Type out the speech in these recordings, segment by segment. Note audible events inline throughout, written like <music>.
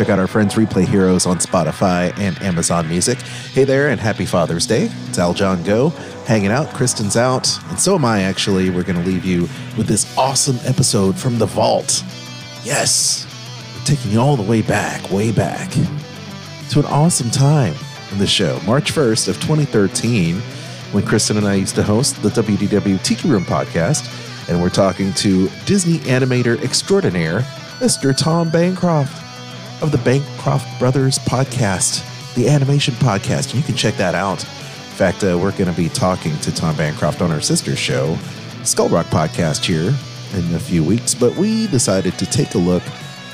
Check out our friends Replay Heroes on Spotify and Amazon Music. Hey there, and happy Father's Day. It's Al John Go, hanging out. Kristen's out, and so am I, actually. We're going to leave you with this awesome episode from the vault. Yes, we're taking you all the way back, way back to an awesome time in the show. March 1st of 2013, when Kristen and I used to host the WDW Tiki Room podcast and we're talking to Disney animator extraordinaire, Mr. Tom Bancroft of the Bancroft Brothers podcast, the animation podcast. You can check that out. In fact, uh, we're going to be talking to Tom Bancroft on our sister show, Skull Rock Podcast, here in a few weeks. But we decided to take a look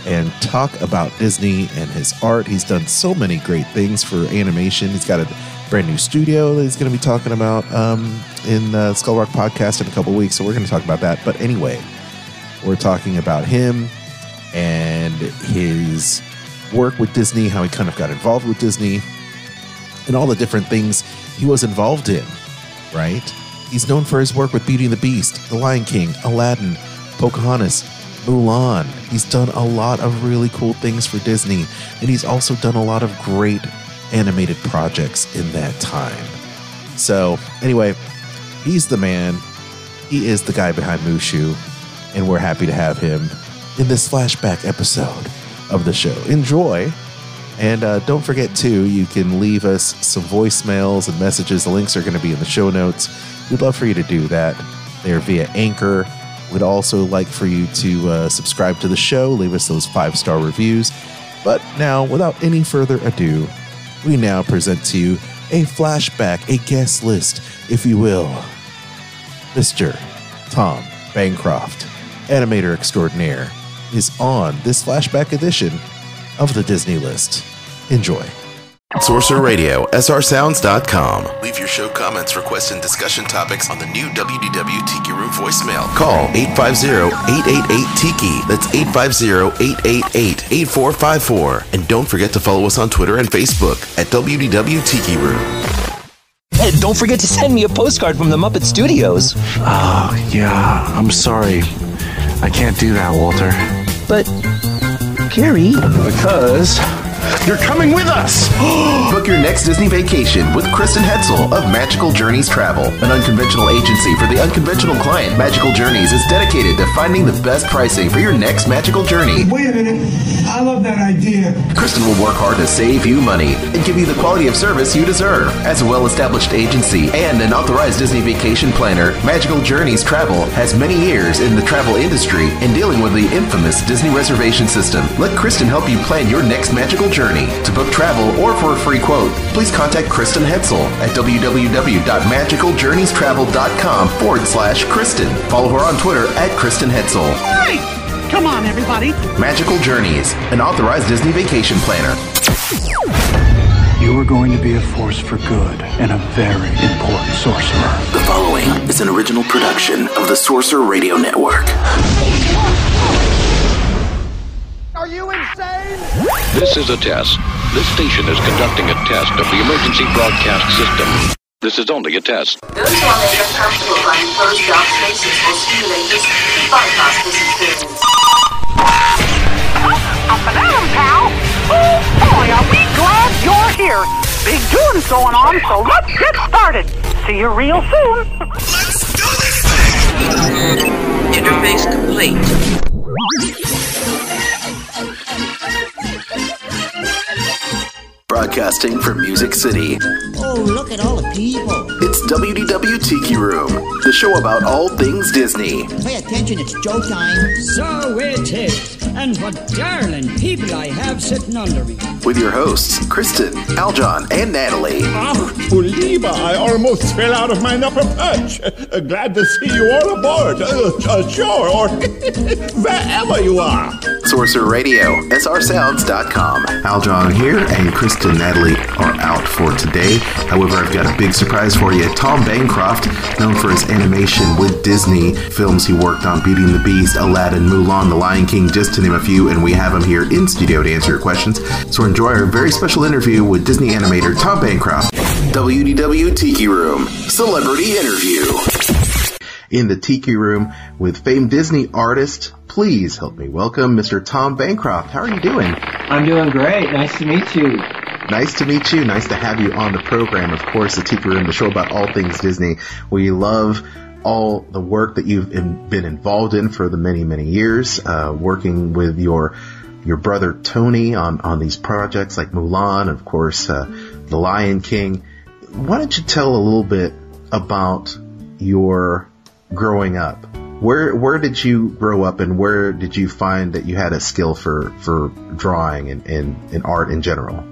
and talk about Disney and his art. He's done so many great things for animation. He's got a brand new studio that he's going to be talking about um, in the Skull Rock podcast in a couple weeks. So we're going to talk about that. But anyway, we're talking about him and his work with Disney, how he kind of got involved with Disney, and all the different things he was involved in, right? He's known for his work with Beauty and the Beast, The Lion King, Aladdin, Pocahontas, Mulan. He's done a lot of really cool things for Disney, and he's also done a lot of great animated projects in that time. So, anyway, he's the man. He is the guy behind Mushu, and we're happy to have him in this flashback episode of the show. Enjoy. And uh, don't forget, too, you can leave us some voicemails and messages. The links are going to be in the show notes. We'd love for you to do that. They're via Anchor. We'd also like for you to uh, subscribe to the show, leave us those five star reviews. But now, without any further ado, we now present to you a flashback, a guest list, if you will. Mr. Tom Bancroft, animator extraordinaire, is on this flashback edition of the Disney List. Enjoy. Sorcerer Radio, srsounds.com. Leave your show comments, requests, and discussion topics on the new WDW Tiki Room voicemail. Call 850-888-TIKI. That's 850-888-8454. And don't forget to follow us on Twitter and Facebook at WDW Tiki Room. And don't forget to send me a postcard from the Muppet Studios. Oh, yeah, I'm sorry. I can't do that, Walter. But, Gary... Because you're coming with us! <gasps> Book your next Disney vacation with Kristen Hetzel of Magical Journeys Travel, an unconventional agency for the unconventional client. Magical Journeys is dedicated to finding the best pricing for your next magical journey. Wait a minute. I love that idea. Kristen will work hard to save you money and give you the quality of service you deserve. As a well-established agency and an authorized Disney vacation planner, Magical Journeys Travel has many years in the travel industry and dealing with the infamous Disney reservation system. Let Kristen help you plan your next magical journey. To book travel or for a free quote, please contact Kristen Hetzel at www.magicaljourneystravel.com forward slash Kristen. Follow her on Twitter at Kristen Hetzel. Right! Come on, everybody. Magical Journeys, an authorized Disney vacation planner. You are going to be a force for good and a very important sorcerer. The following is an original production of the Sorcerer Radio Network. Are you insane? This is a test. This station is conducting a test of the emergency broadcast system. This is only a test. Those who are made uncomfortable by enclosed dark spaces or simulators should bypass this experience. Up and at 'em, pal! Oh boy, are we glad you're here! Big doings going on, so let's get started. See you real soon. Let's do this thing! Interface complete. Broadcasting from Music City. Oh, look at all the people. It's WDW Tiki Room, the show about all things Disney. Pay attention, it's Joe time. So it is. And what darling people I have sitting under me. With your hosts, Kristen, Aljon, and Natalie. Ah, Uliba, I almost fell out of my upper perch. Uh, glad to see you all aboard. Uh, uh, sure, or <laughs> wherever you are. Sorcerer Radio, srsounds.com. Aljon here, and Kristen and Natalie are out for today. However, I've got a big surprise for you. Tom Bancroft, known for his animation with Disney films he worked on Beauty and the Beast, Aladdin, Mulan, The Lion King, just to name a few, and we have him here in studio to answer your questions. So enjoy our very special interview with Disney animator Tom Bancroft. WDW Tiki Room Celebrity Interview. In the Tiki Room with famed Disney artist, please help me welcome Mr. Tom Bancroft. How are you doing? I'm doing great. Nice to meet you. Nice to meet you. Nice to have you on the program. Of course, the Tiki Room, the show about all things Disney. We love all the work that you've in, been involved in for the many, many years, uh, working with your your brother Tony on on these projects like Mulan, of course, uh, The Lion King. Why don't you tell a little bit about your growing up? Where where did you grow up, and where did you find that you had a skill for for drawing and and, and art in general?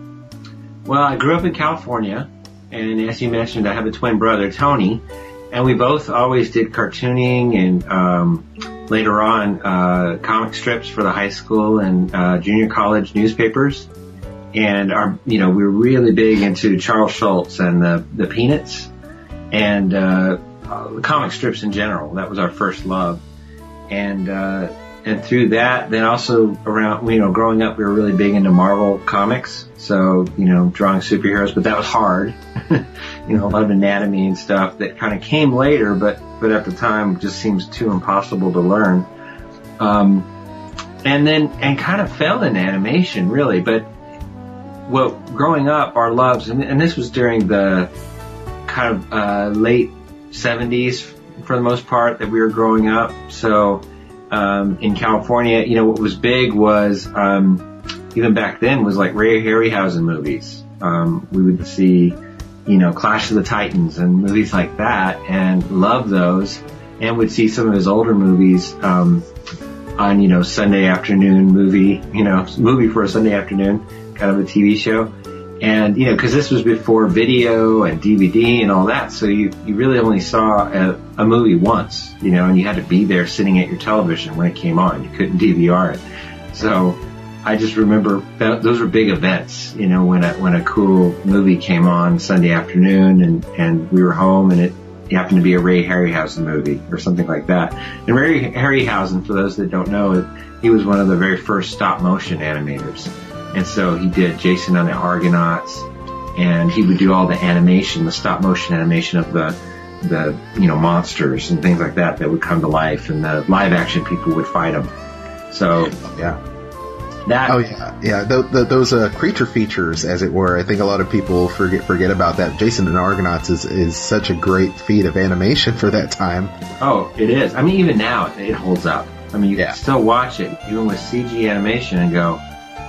Well, I grew up in California, and as you mentioned, I have a twin brother, Tony, and we both always did cartooning and um, later on uh, comic strips for the high school and uh, junior college newspapers. And our, you know, we were really big into Charles Schulz and the the Peanuts and uh, uh, comic strips in general. That was our first love, and uh, and through that, then also around, you know, growing up, we were really big into Marvel comics. So, you know, drawing superheroes, but that was hard. <laughs> you know, a lot of anatomy and stuff that kind of came later, but, but at the time just seems too impossible to learn. Um, and then, and kind of fell in animation really, but well, growing up, our loves, and, and this was during the kind of, uh, late 70s for the most part that we were growing up. So, um, in California, you know, what was big was, um, even back then was like Ray Harryhausen movies. Um, we would see, you know, Clash of the Titans and movies like that and love those and would see some of his older movies, um, on, you know, Sunday afternoon movie, you know, <laughs> movie for a Sunday afternoon, kind of a TV show. And, you know, cause this was before video and DVD and all that. So you, you really only saw a, a movie once, you know, and you had to be there sitting at your television when it came on. You couldn't DVR it. So I just remember those were big events, you know, when a, when a cool movie came on Sunday afternoon and, and we were home and it happened to be a Ray Harryhausen movie or something like that. And Ray Harryhausen, for those that don't know, he was one of the very first stop motion animators. And so he did Jason and the Argonauts, and he would do all the animation, the stop motion animation of the, the, you know, monsters and things like that that would come to life, and the live action people would fight them. So, yeah. That, oh yeah, yeah. Th- th- those uh, creature features, as it were. I think a lot of people forget forget about that. Jason and Argonauts is is such a great feat of animation for that time. Oh, it is. I mean, even now it holds up. I mean, you yeah. can still watch it even with CG animation and go,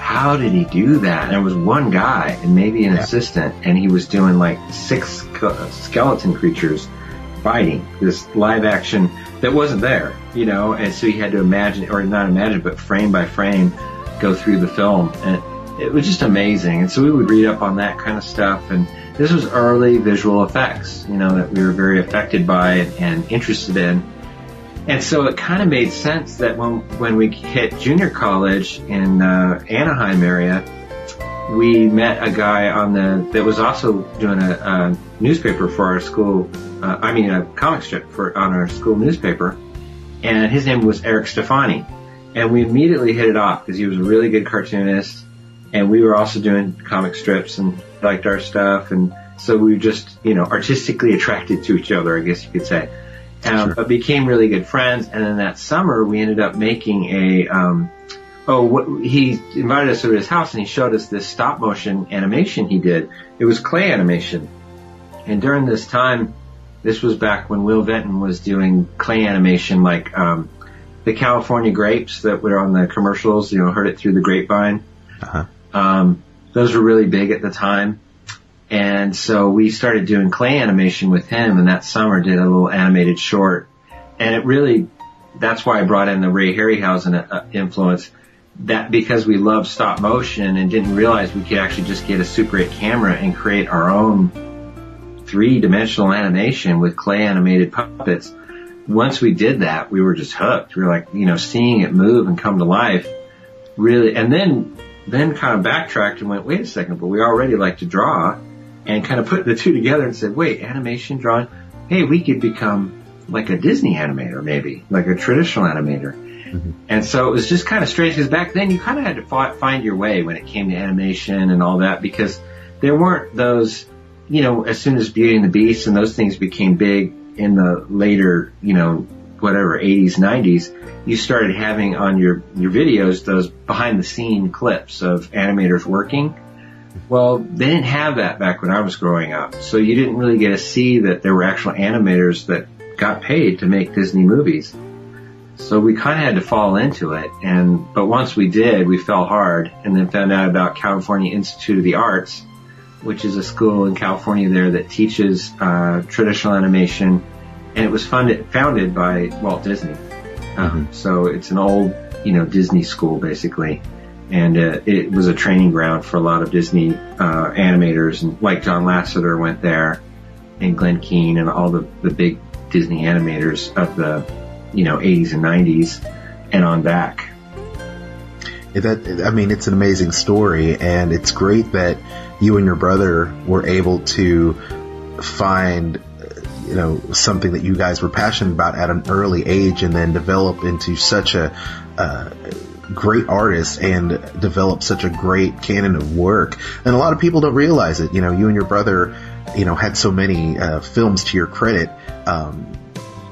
how did he do that? And it was one guy and maybe an yeah. assistant, and he was doing like six skeleton creatures fighting this live action that wasn't there, you know. And so he had to imagine, or not imagine, but frame by frame, go through the film, and it was just amazing. And so we would read up on that kind of stuff, and this was early visual effects, you know, that we were very affected by and interested in. And so it kind of made sense that when when we hit junior college in uh, Anaheim area, we met a guy on the that was also doing a, a newspaper for our school. Uh, I mean, a comic strip for on our school newspaper, and his name was Eric Stefani. And we immediately hit it off because he was a really good cartoonist, and we were also doing comic strips and liked our stuff, and so we were just you know artistically attracted to each other, I guess you could say um, sure. but became really good friends. And then that summer, we ended up making a. Um, oh, what, he invited us to his house and he showed us this stop motion animation he did. It was clay animation, and during this time, this was back when Will Vinton was doing clay animation, like um, the California grapes that were on the commercials. You know, heard it through the grapevine. Uh-huh. Um, those were really big at the time. And so we started doing clay animation with him and that summer did a little animated short. And it really, that's why I brought in the Ray Harryhausen uh, influence. That because we love stop motion and didn't realize we could actually just get a Super 8 camera and create our own three dimensional animation with clay animated puppets. Once we did that, we were just hooked. We were like, you know, seeing it move and come to life really, and then, then kind of backtracked and went, wait a second, but we already like to draw and kind of put the two together and said, wait, animation drawing, hey, we could become like a Disney animator maybe, like a traditional animator. Mm-hmm. And so it was just kind of strange because back then you kind of had to find your way when it came to animation and all that because there weren't those, you know, as soon as Beauty and the Beast and those things became big in the later, you know, whatever, 80s, 90s, you started having on your, your videos those behind the scene clips of animators working. Well, they didn't have that back when I was growing up. So you didn't really get to see that there were actual animators that got paid to make Disney movies. So we kind of had to fall into it. And, but once we did, we fell hard and then found out about California Institute of the Arts, which is a school in California there that teaches, uh, traditional animation. And it was funded, founded by Walt Disney. Um, so it's an old, you know, Disney school basically. And uh, it was a training ground for a lot of Disney uh, animators, and like John Lasseter went there, and Glen Keane, and all the the big Disney animators of the, you know, 80s and 90s, and on back. That I mean, it's an amazing story, and it's great that you and your brother were able to find you know something that you guys were passionate about at an early age and then develop into such a uh, great artist and develop such a great canon of work. And a lot of people don't realize it. You know you and your brother you know had so many uh, films to your credit. Um,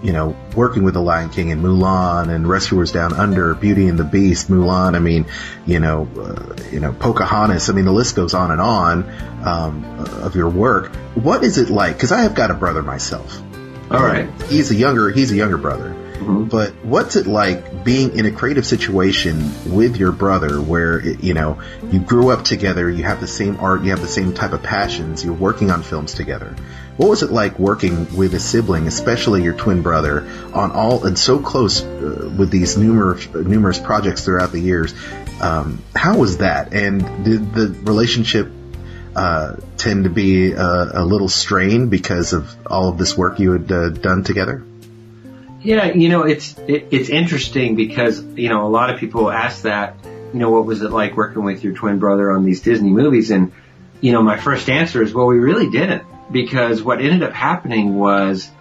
you know, working with the Lion King and Mulan and Rescuers Down Under, Beauty and the Beast, Mulan. I mean, you know, uh, you know, Pocahontas. I mean, the list goes on and on um, of your work. What is it like? Because I have got a brother myself. All right, he's a younger he's a younger brother. Mm-hmm. But what's it like being in a creative situation with your brother where, it, you know, you grew up together, you have the same art, you have the same type of passions, you're working on films together. What was it like working with a sibling, especially your twin brother, on all and so close uh, with these numerous numerous projects throughout the years? Um, how was that? And did the relationship uh, tend to be a, a, little strained because of all of this work you had uh, done together? Yeah, you know, it's it, it's interesting because you know a lot of people ask that. You know, what was it like working with your twin brother on these Disney movies? And you know, my first answer is, well, we really didn't because what ended up happening was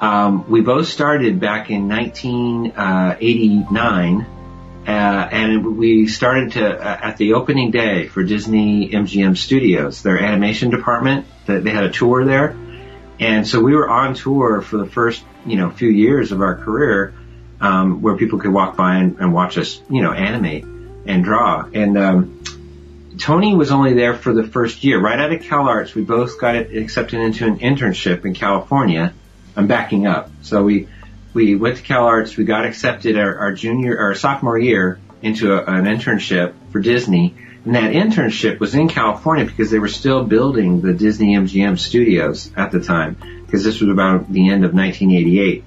um, we both started back in 1989, uh, uh, and we started to uh, at the opening day for Disney MGM Studios, their animation department. That they had a tour there, and so we were on tour for the first you know few years of our career, um, where people could walk by and, and, watch us you know animate and draw. And um, Tony was only there for the first year. Right out of CalArts, we both got accepted into an internship in California. I'm backing up. So we we went to CalArts. We got accepted our, our junior our sophomore year into a, an internship for Disney. And that internship was in California because they were still building the Disney MGM studios at the time because this was about the end of 1988.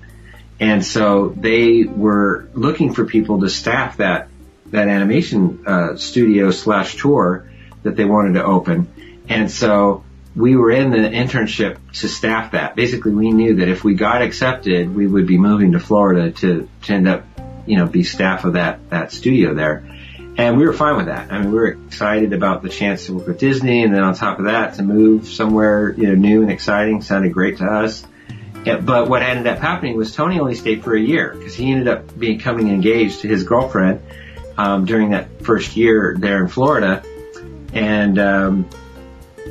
And so they were looking for people to staff that that animation uh, studio slash tour that they wanted to open. And so we were in the internship to staff that. Basically, we knew that if we got accepted, we would be moving to Florida to, to end up, you know, be staff of that, that studio there. And we were fine with that. I mean, we were excited about the chance to work with Disney and then on top of that to move somewhere, you know, new and exciting sounded great to us. But what ended up happening was Tony only stayed for a year because he ended up becoming engaged to his girlfriend um, during that first year there in Florida, and um,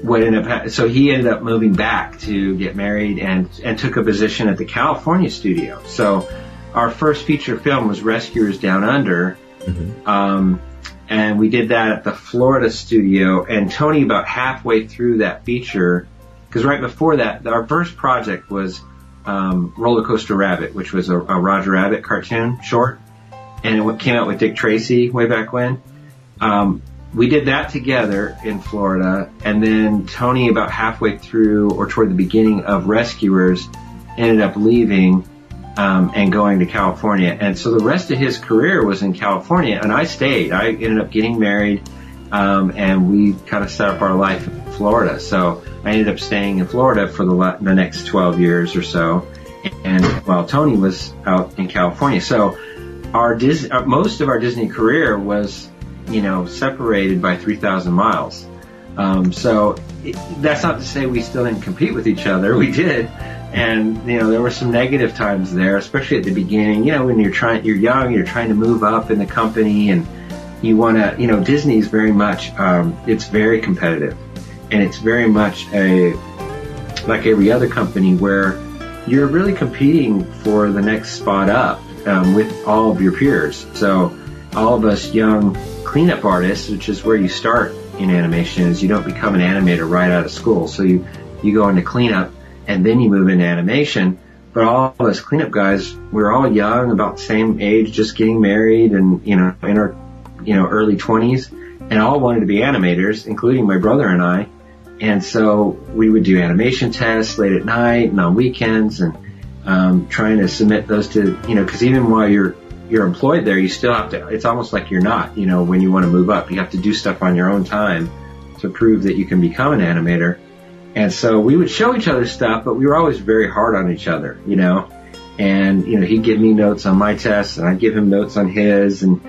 what ended up so he ended up moving back to get married and and took a position at the California studio. So our first feature film was Rescuers Down Under. Mm-hmm. Um, and we did that at the Florida studio. And Tony, about halfway through that feature, because right before that, our first project was um, Roller Coaster Rabbit, which was a, a Roger Rabbit cartoon short and it came out with Dick Tracy way back when. Um, we did that together in Florida, and then Tony, about halfway through or toward the beginning of Rescuers, ended up leaving um, and going to California. And so the rest of his career was in California, and I stayed. I ended up getting married, um, and we kind of set up our life in Florida. So I ended up staying in Florida for the, the next 12 years or so, and while Tony was out in California. So our Dis- uh, most of our Disney career was you know, separated by 3,000 miles. Um, so it, that's not to say we still didn't compete with each other. <laughs> We did. And, you know, there were some negative times there, especially at the beginning, you know, when you're trying, you're young, you're trying to move up in the company and you want to, you know, Disney is very much, um, it's very competitive and it's very much a, like every other company where you're really competing for the next spot up, um, with all of your peers. So all of us young cleanup artists, which is where you start in animation, is you don't become an animator right out of school. So you, you go into cleanup and then you move into animation. But all of us cleanup guys, we are all young, about the same age, just getting married and, you know, in our, you know, early twenties and all wanted to be animators, including my brother and I. And so we would do animation tests late at night and on weekends and, um, trying to submit those to, you know, cause even while you're you're employed there, you still have to, it's almost like you're not, you know, when you want to move up. You have to do stuff on your own time to prove that you can become an animator. And so we would show each other stuff, but we were always very hard on each other, you know. And, you know, he'd give me notes on my tests and I'd give him notes on his and,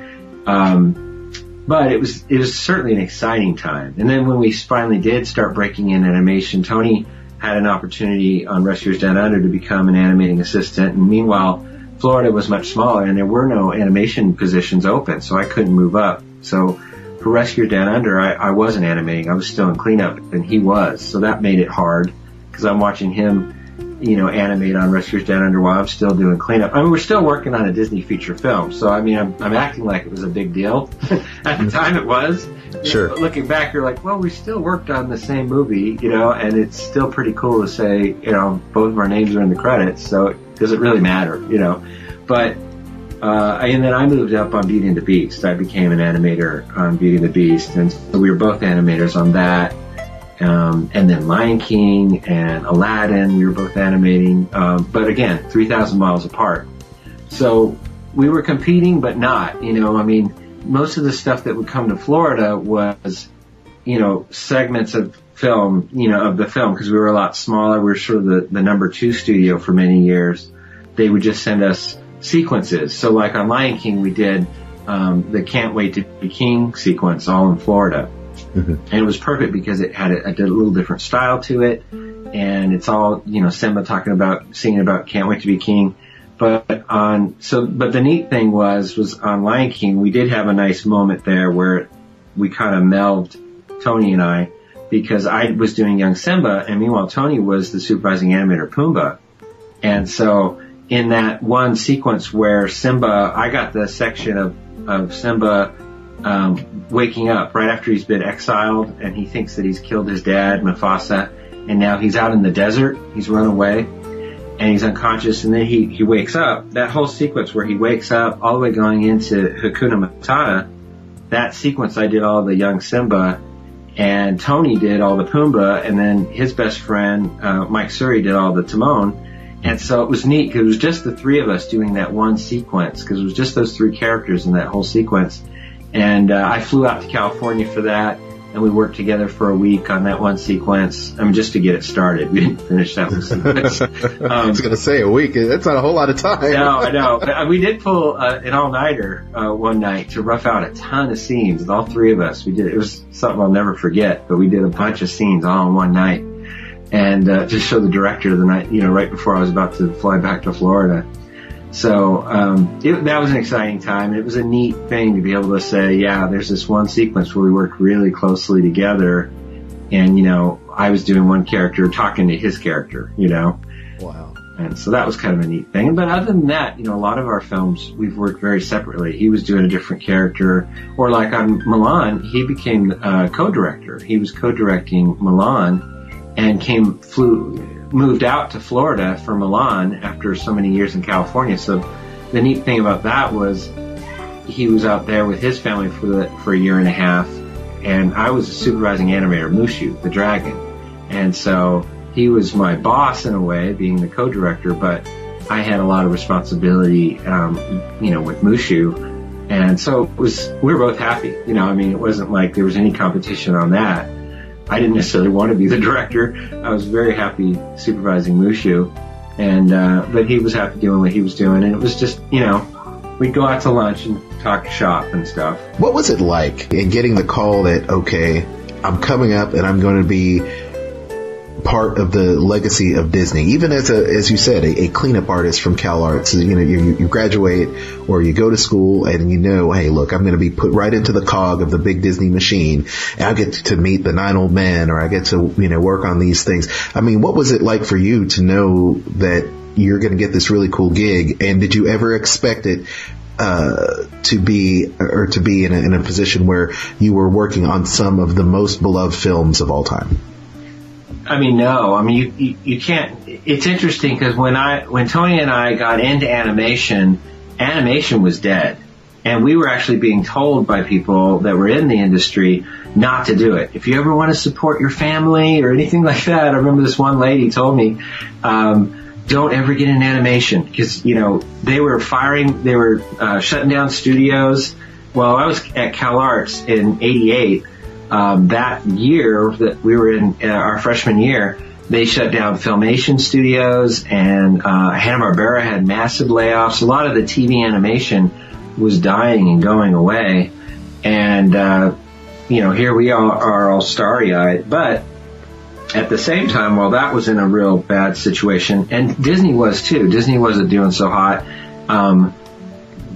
um, but it was, it was certainly an exciting time. And then when we finally did start breaking in animation, Tony had an opportunity on Rescuers Down Under to become an animating assistant. And meanwhile, Florida was much smaller and there were no animation positions open, so I couldn't move up. So for Rescue Down Under, I, I wasn't animating. I was still in cleanup and he was. So that made it hard because I'm watching him, you know, animate on Rescuers Down Under while I'm still doing cleanup. I mean, we're still working on a Disney feature film. So, I mean, I'm, I'm acting like it was a big deal. <laughs> At the time it was. Sure. But looking back, you're like, well, we still worked on the same movie, you know, and it's still pretty cool to say, you know, both of our names are in the credits. So does it really matter, you know? But uh, and then I moved up on Beauty and the Beast. I became an animator on Beauty and the Beast, and so we were both animators on that. Um, and then Lion King and Aladdin, we were both animating, um, but again, 3,000 miles apart. So we were competing, but not. You know, I mean, most of the stuff that would come to Florida was, you know, segments of film, you know, of the film because we were a lot smaller. We were sort of the, the number two studio for many years. They would just send us sequences. So like on Lion King, we did um, the Can't Wait to Be King sequence all in Florida. Mm-hmm. And it was perfect because it had a, a, little different style to it. And it's all, you know, Simba talking about, singing about Can't Wait to Be King. But on, so, but the neat thing was, was on Lion King, we did have a nice moment there where we kind of melded Tony and I because I was doing young Simba and meanwhile Tony was the supervising animator Pumbaa. And so in that one sequence where Simba, I got the section of, of Simba um, waking up right after he's been exiled and he thinks that he's killed his dad, Mufasa, and now he's out in the desert. He's run away and he's unconscious and then he, he wakes up. That whole sequence where he wakes up all the way going into Hakuna Matata, that sequence I did all the young Simba and Tony did all the Pumbaa and then his best friend, uh, Mike Surrey did all the Timon and so it was neat because it was just the three of us doing that one sequence because it was just those three characters in that whole sequence. And uh, I flew out to California for that and we worked together for a week on that one sequence. I mean, just to get it started. <laughs> We didn't finish that one sequence. <laughs> Um, I was going to say a week. That's not a whole lot of time. no, I <laughs> know. Uh, we did pull uh, an all-nighter uh, one night to rough out a ton of scenes with all three of us. We did. It was something I'll never forget. But we did a bunch of scenes all in one night and uh, just show the director the night, you know, right before I was about to fly back to Florida. So um, it, that was an exciting time. It was a neat thing to be able to say, yeah, there's this one sequence where we worked really closely together, and you know, I was doing one character talking to his character, you know. Wow. And so that was kind of a neat thing. But other than that, you know, a lot of our films we've worked very separately. He was doing a different character, or like on Mulan, he became uh, co-director. He was co-directing Mulan, and came flew moved out to Florida for Mulan after so many years in California. So the neat thing about that was he was out there with his family for the, for a year and a half, and I was a supervising animator, Mushu, the dragon. And so he was my boss in a way, being the co-director, but I had a lot of responsibility, um, you know, with Mushu. And so it was, we were both happy. You know, I mean, it wasn't like there was any competition on that. I didn't necessarily want to be the director. I was very happy supervising Mushu. And, uh, but he was happy doing what he was doing. And it was just, you know, we'd go out to lunch and talk shop and stuff. What was it like in getting the call that, okay, I'm coming up and I'm going to be part of the legacy of Disney. Even as a, as you said, a, a cleanup artist from Cal Arts, you know, you, you graduate or you go to school and you know, hey, look, I'm going to be put right into the cog of the big Disney machine and I get to meet the nine old men or I get to, you know, work on these things. I mean, what was it like for you to know that you're going to get this really cool gig? And did you ever expect it uh, to be or to be in a, in a position where you were working on some of the most beloved films of all time? I mean, no. I mean, you you, you can't. It's interesting because when I when Tony and I got into animation, animation was dead, and we were actually being told by people that were in the industry not to do it. If you ever want to support your family or anything <laughs> like that, I remember this one lady told me. Um, don't ever get in animation because you know they were firing, they were uh, shutting down studios. Well, I was at Cal Arts in '88 um, that year that we were in uh, our freshman year, they shut down Filmation Studios and uh, Hanna-Barbera had massive layoffs. A lot of the TV animation was dying and going away. And, uh, you know, here we are, all starry-eyed. But at the same time, while that was in a real bad situation, and Disney was too, Disney wasn't doing so hot, um,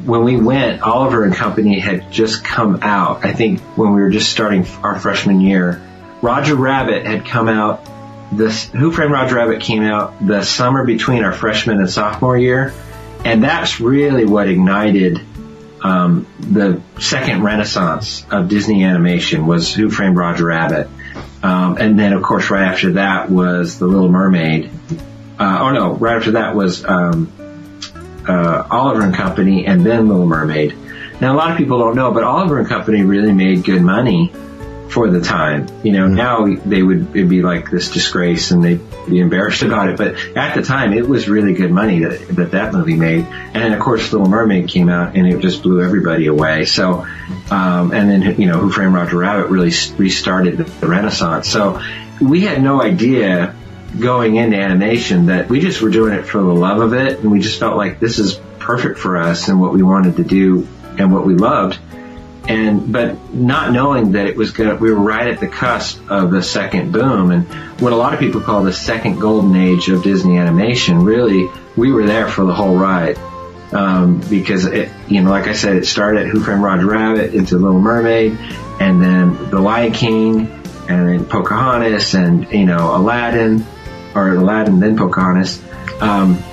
when we went, Oliver and Company had just come out. I think when we were just starting our freshman year, Roger Rabbit had come out. This Who Framed Roger Rabbit came out the summer between our freshman and sophomore year, and that's really what ignited um, the second renaissance of Disney animation was Who Framed Roger Rabbit, um, and then of course right after that was The Little Mermaid. Uh, oh no, right after that was um, uh, Oliver and Company and then Little Mermaid. Now a lot of people don't know, but Oliver and Company really made good money for the time. You know, mm-hmm. now they would it'd be like this disgrace and they'd be embarrassed <laughs> about it. But at the time, it was really good money that that, that movie made. And then of course, Little Mermaid came out and it just blew everybody away. So, um, and then you know, Who Framed Roger Rabbit really restarted the, the Renaissance. So we had no idea going into animation that we just were doing it for the love of it and we just felt like this is perfect for us and what we wanted to do and what we loved. And but not knowing that it was going we were right at the cusp of the second boom and what a lot of people call the second golden age of Disney animation really we were there for the whole ride. Um, because it you know like I said it started Who Framed Roger Rabbit into Little Mermaid and then The Lion King and then Pocahontas and you know Aladdin or Aladdin, then Pocahontas. Um,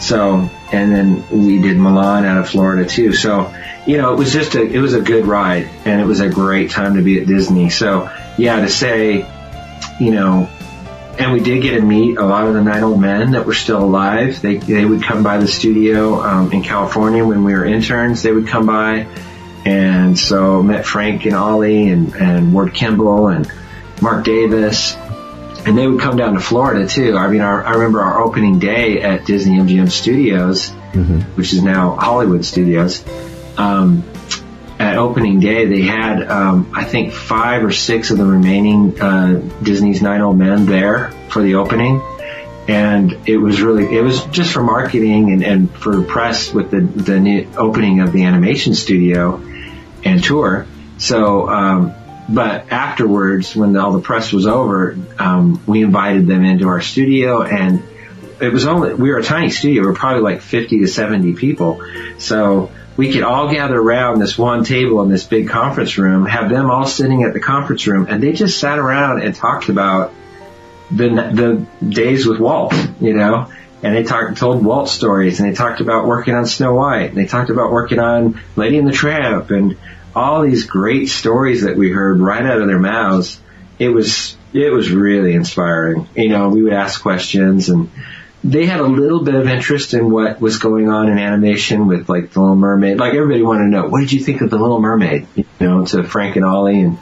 so, and then we did Mulan out of Florida too. So, you know, it was just a, it was a good ride and it was a great time to be at Disney. So, yeah, to say, you know, and we did get to meet a lot of the nine old men that were still alive. They, they would come by the studio, um, in California when we were interns. They would come by. And so met Frank and Ollie and, and Ward Kimball and Marc Davis and they would come down to Florida too. I mean, our, I remember our opening day at Disney MGM Studios, mm-hmm. which is now Hollywood Studios. Um, at opening day, they had, um, I think, five or six of the remaining uh, Disney's Nine Old Men there for the opening, and it was really, it was just for marketing and, and for press with the the opening of the animation studio and tour. So um, but afterwards, when all the press was over, um, we invited them into our studio and it was only, we were a tiny studio. We were probably like 50 to 70 people. So we could all gather around this one table in this big conference room, have them all sitting at the conference room and they just sat around and talked about the, the days with Walt, you know, and they talked, told Walt stories and they talked about working on Snow White and they talked about working on Lady and the Tramp and all these great stories that we heard right out of their mouths. It was, it was really inspiring. You know, we would ask questions and they had a little bit of interest in what was going on in animation with like The Little Mermaid. Like everybody wanted to know, what did you think of The Little Mermaid? You know, to Frank and Ollie and,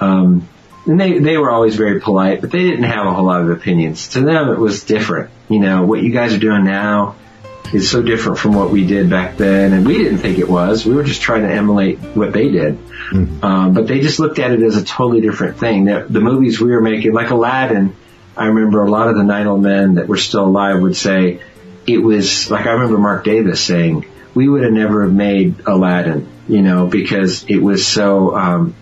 Um, and they, they were always very polite, but they didn't have a whole lot of opinions. To them, it was different. You know, what you guys are doing now is so different from what we did back then, and we didn't think it was. We were just trying to emulate what they did. Um, but they just looked at it as a totally different thing. The, the movies we were making, like Aladdin, I remember a lot of the Nine Old Men that were still alive would say it was like I remember Marc Davis saying we would have never have made Aladdin, you know, because it was so um,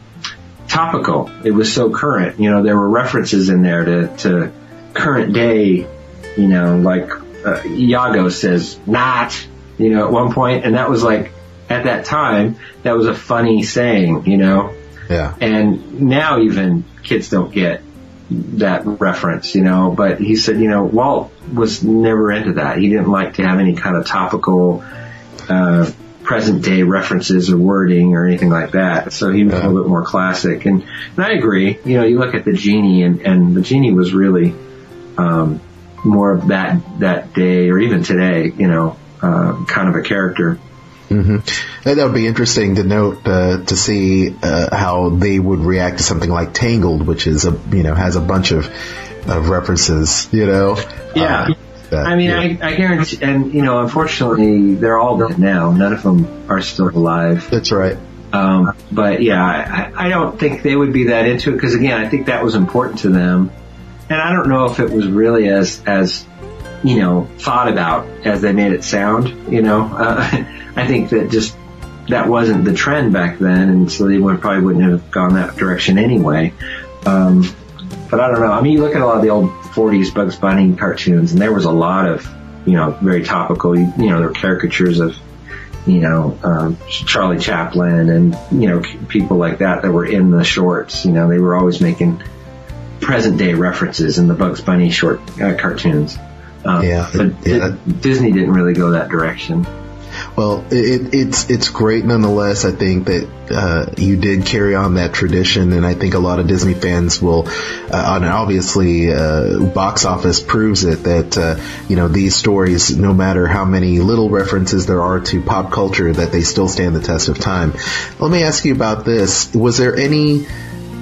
topical. It was so current. You know, there were references in there to, to current day. You know, like uh, Iago says "not," you know, at one point, and that was like at that time that was a funny saying. You know, Yeah. and now even kids don't get that reference, you know, but he said, you know, Walt was never into that. He didn't like to have any kind of topical, uh, present day references or wording or anything like that. So he was a little bit more classic. And, and I agree, you know, you look at the genie and, and the genie was really, um, more of that, that day or even today, you know, uh, kind of a character. hmm That would be interesting to note uh, to see uh, how they would react to something like Tangled, which is a you know has a bunch of of references. You know. Yeah. Uh, that- I mean, yeah. I, I guarantee, and you know, unfortunately, they're all dead now. None of them are still alive. That's right. Um, but yeah, I, I don't think they would be that into it because again, I think that was important to them, and I don't know if it was really as as you know thought about as they made it sound. You know, uh, <laughs> I think that just that wasn't the trend back then, and so they would probably wouldn't have gone that direction anyway. Um, but I don't know. I mean, you look at a lot of the old 40s Bugs Bunny cartoons, and there was a lot of, you know, very topical, you, you know, there were caricatures of, you know, um, Charlie Chaplin and, you know, people like that that were in the shorts. You know, they were always making present day references in the Bugs Bunny short uh, cartoons. Um, Yeah, But yeah. Disney didn't really go that direction. Well, it, it's it's great nonetheless. I think that uh, you did carry on that tradition, and I think a lot of Disney fans will. Uh, and obviously, uh, box office proves it that uh, you know these stories, no matter how many little references there are to pop culture, that they still stand the test of time. Let me ask you about this: Was there any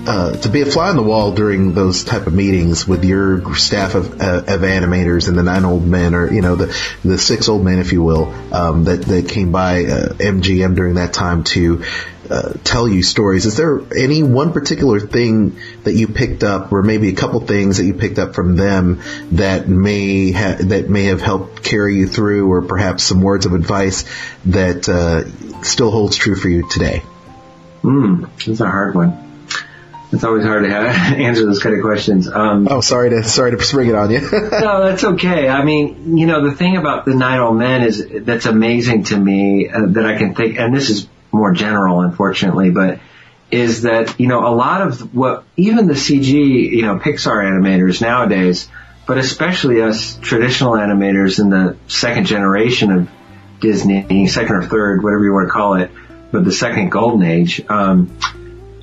uh, to be a fly on the wall during those type of meetings with your staff of, uh, of animators and the nine old men, or you know the the six old men, if you will, um, that that came by uh, MGM during that time to uh, tell you stories. Is there any one particular thing that you picked up, or maybe a couple things that you picked up from them that may ha- that may have helped carry you through, or perhaps some words of advice that uh, still holds true for you today? Hmm, that's a hard one. It's always hard to <laughs> answer those kind of questions. Um, oh, sorry to sorry to spring it on you. <laughs> no, that's okay. I mean, you know, the thing about the Nine Old Men is that's amazing to me uh, that I can think, and this is more general, unfortunately, but is that you know a lot of what even the CG, you know, Pixar animators nowadays, but especially us traditional animators in the second generation of Disney, second or third, whatever you want to call it, but the second golden age. Um,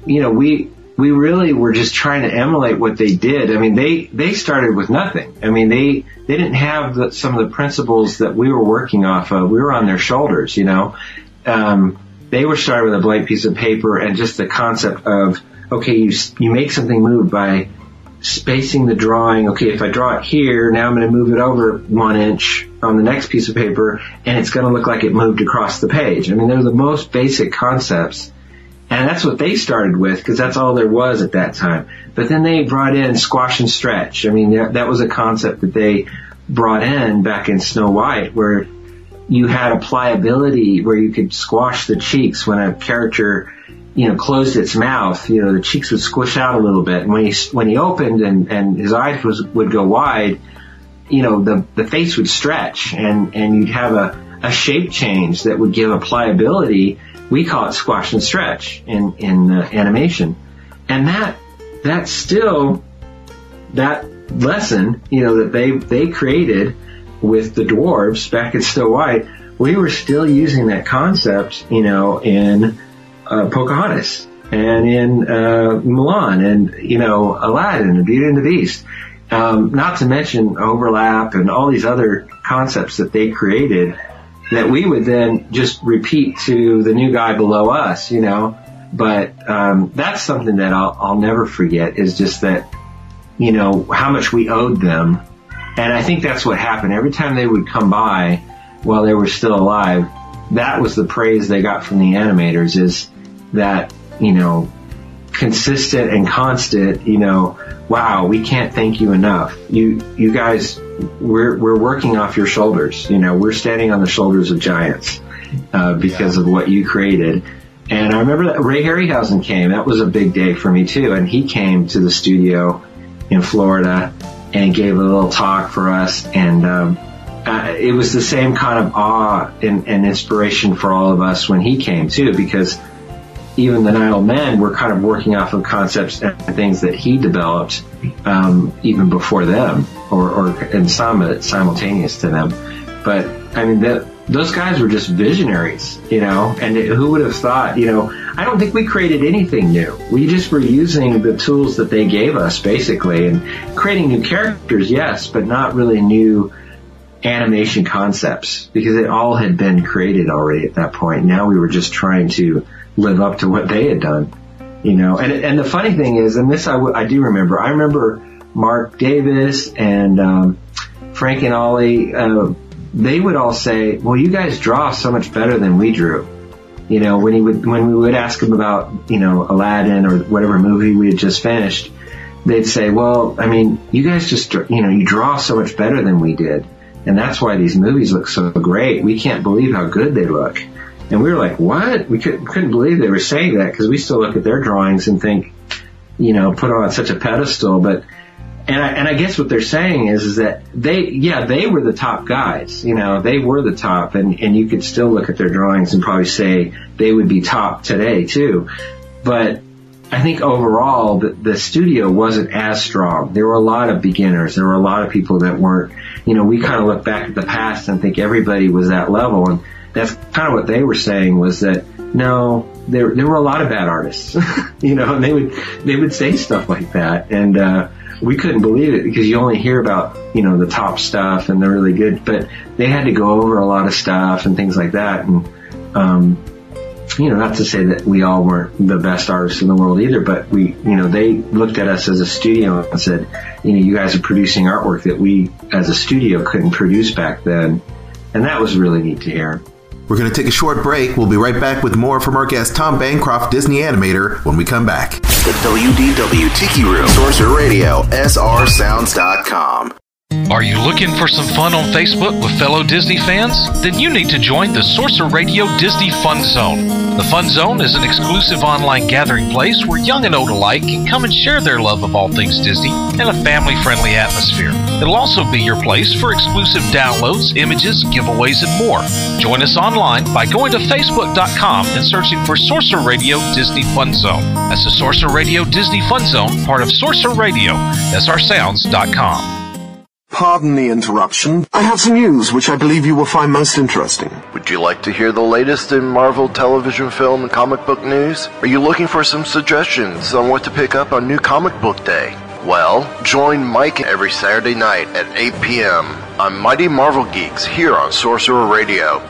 you know, we we really were just trying to emulate what they did. I mean, they they started with nothing. I mean, they they didn't have the, some of the principles that we were working off of. We were on their shoulders, you know. Um, they were started with a blank piece of paper and just the concept of okay, you you make something move by spacing the drawing. Okay, if I draw it here, now I'm going to move it over one inch on the next piece of paper, and it's going to look like it moved across the page. I mean, they're the most basic concepts. And that's what they started with because that's all there was at that time. But then they brought in squash and stretch. I mean, that, that was a concept that they brought in back in Snow White where you had a pliability where you could squash the cheeks when a character, you know, closed its mouth. You know, the cheeks would squish out a little bit. And when he, when he opened and, and his eyes was, would go wide, you know, the, the face would stretch and, and you'd have a, a shape change that would give a pliability we call it squash and stretch in in uh, animation, and that that's still that lesson you know that they they created with the dwarves back in Snow White. We were still using that concept, you know, in uh, Pocahontas and in uh, Mulan and you know Aladdin and Beauty and the Beast. Um, not to mention overlap and all these other concepts that they created that we would then just repeat to the new guy below us, you know, But um, that's something that I'll, I'll never forget is just that, you know, how much we owed them. And I think that's what happened. Every time they would come by while they were still alive, that was the praise they got from the animators is that, you know, consistent and constant, you know, wow, we can't thank you enough. You, you guys, we're, we're working off your shoulders. You know, we're standing on the shoulders of giants, uh, because yeah. of what you created. And I remember that Ray Harryhausen came. That was a big day for me too. And he came to the studio in Florida and gave a little talk for us. And, um, uh, it was the same kind of awe and, and inspiration for all of us when he came too, because even the Nile Men were kind of working off of concepts and things that he developed um, even before them, or, or some simultaneous to them. But I mean, those guys were just visionaries, you know. And it, who would have thought? You know, I don't think we created anything new. We just were using the tools that they gave us, basically, and creating new characters, yes, but not really new animation concepts because it all had been created already at that point. Now we were just trying to live up to what they had done, you know. And and the funny thing is, and this I, w- I do remember. I remember Marc Davis and um, Frank and Ollie. Uh, they would all say, "Well, you guys draw so much better than we drew." You know, when he would when we would ask him about you know Aladdin or whatever movie we had just finished, they'd say, "Well, I mean, you guys just you know you draw so much better than we did." And that's why these movies look so great. We can't believe how good they look. And we were like, what? We couldn't, couldn't believe they were saying that because we still look at their drawings and think, you know, put on such a pedestal. But, and I, and I guess what they're saying is, is that they, yeah, they were the top guys. You know, they were the top and, and you could still look at their drawings and probably say they would be top today too. But I think overall the, the studio wasn't as strong. There were a lot of beginners. There were a lot of people that weren't, you know, we kind of look back at the past and think everybody was that level. And that's kind of what they were saying was that no, there there were a lot of bad artists, <laughs> you know, and they would they would say stuff like that, and uh, we couldn't believe it because you only hear about you know the top stuff and they're really good, but they had to go over a lot of stuff and things like that, and um, you know, not to say that we all weren't the best artists in the world either, but we, you know, they looked at us as a studio and said, you know, you guys are producing artwork that we as a studio couldn't produce back then. And that was really neat to hear. We're going to take a short break. We'll be right back with more from our guest Tom Bancroft, Disney animator, when we come back. The WDW Tiki Room, Sorcerer Radio, SRSounds.com. Are you looking for some fun on Facebook with fellow Disney fans? Then you need to join the Sorcerer Radio Disney Fun Zone. The Fun Zone is an exclusive online gathering place where young and old alike can come and share their love of all things Disney in a family friendly atmosphere. It'll also be your place for exclusive downloads, images, giveaways, and more. Join us online by going to facebook.com and searching for Sorcerer Radio Disney Fun Zone. That's the Sorcerer Radio Disney Fun Zone, part of Sorcerer Radio, srsounds.com. Pardon the interruption. I have some news which I believe you will find most interesting. Would you like to hear the latest in Marvel television, film, and comic book news? Are you looking for some suggestions on what to pick up on New Comic Book Day? Well, join Mike every Saturday night at 8 p.m. on Mighty Marvel Geeks here on Sorcerer Radio,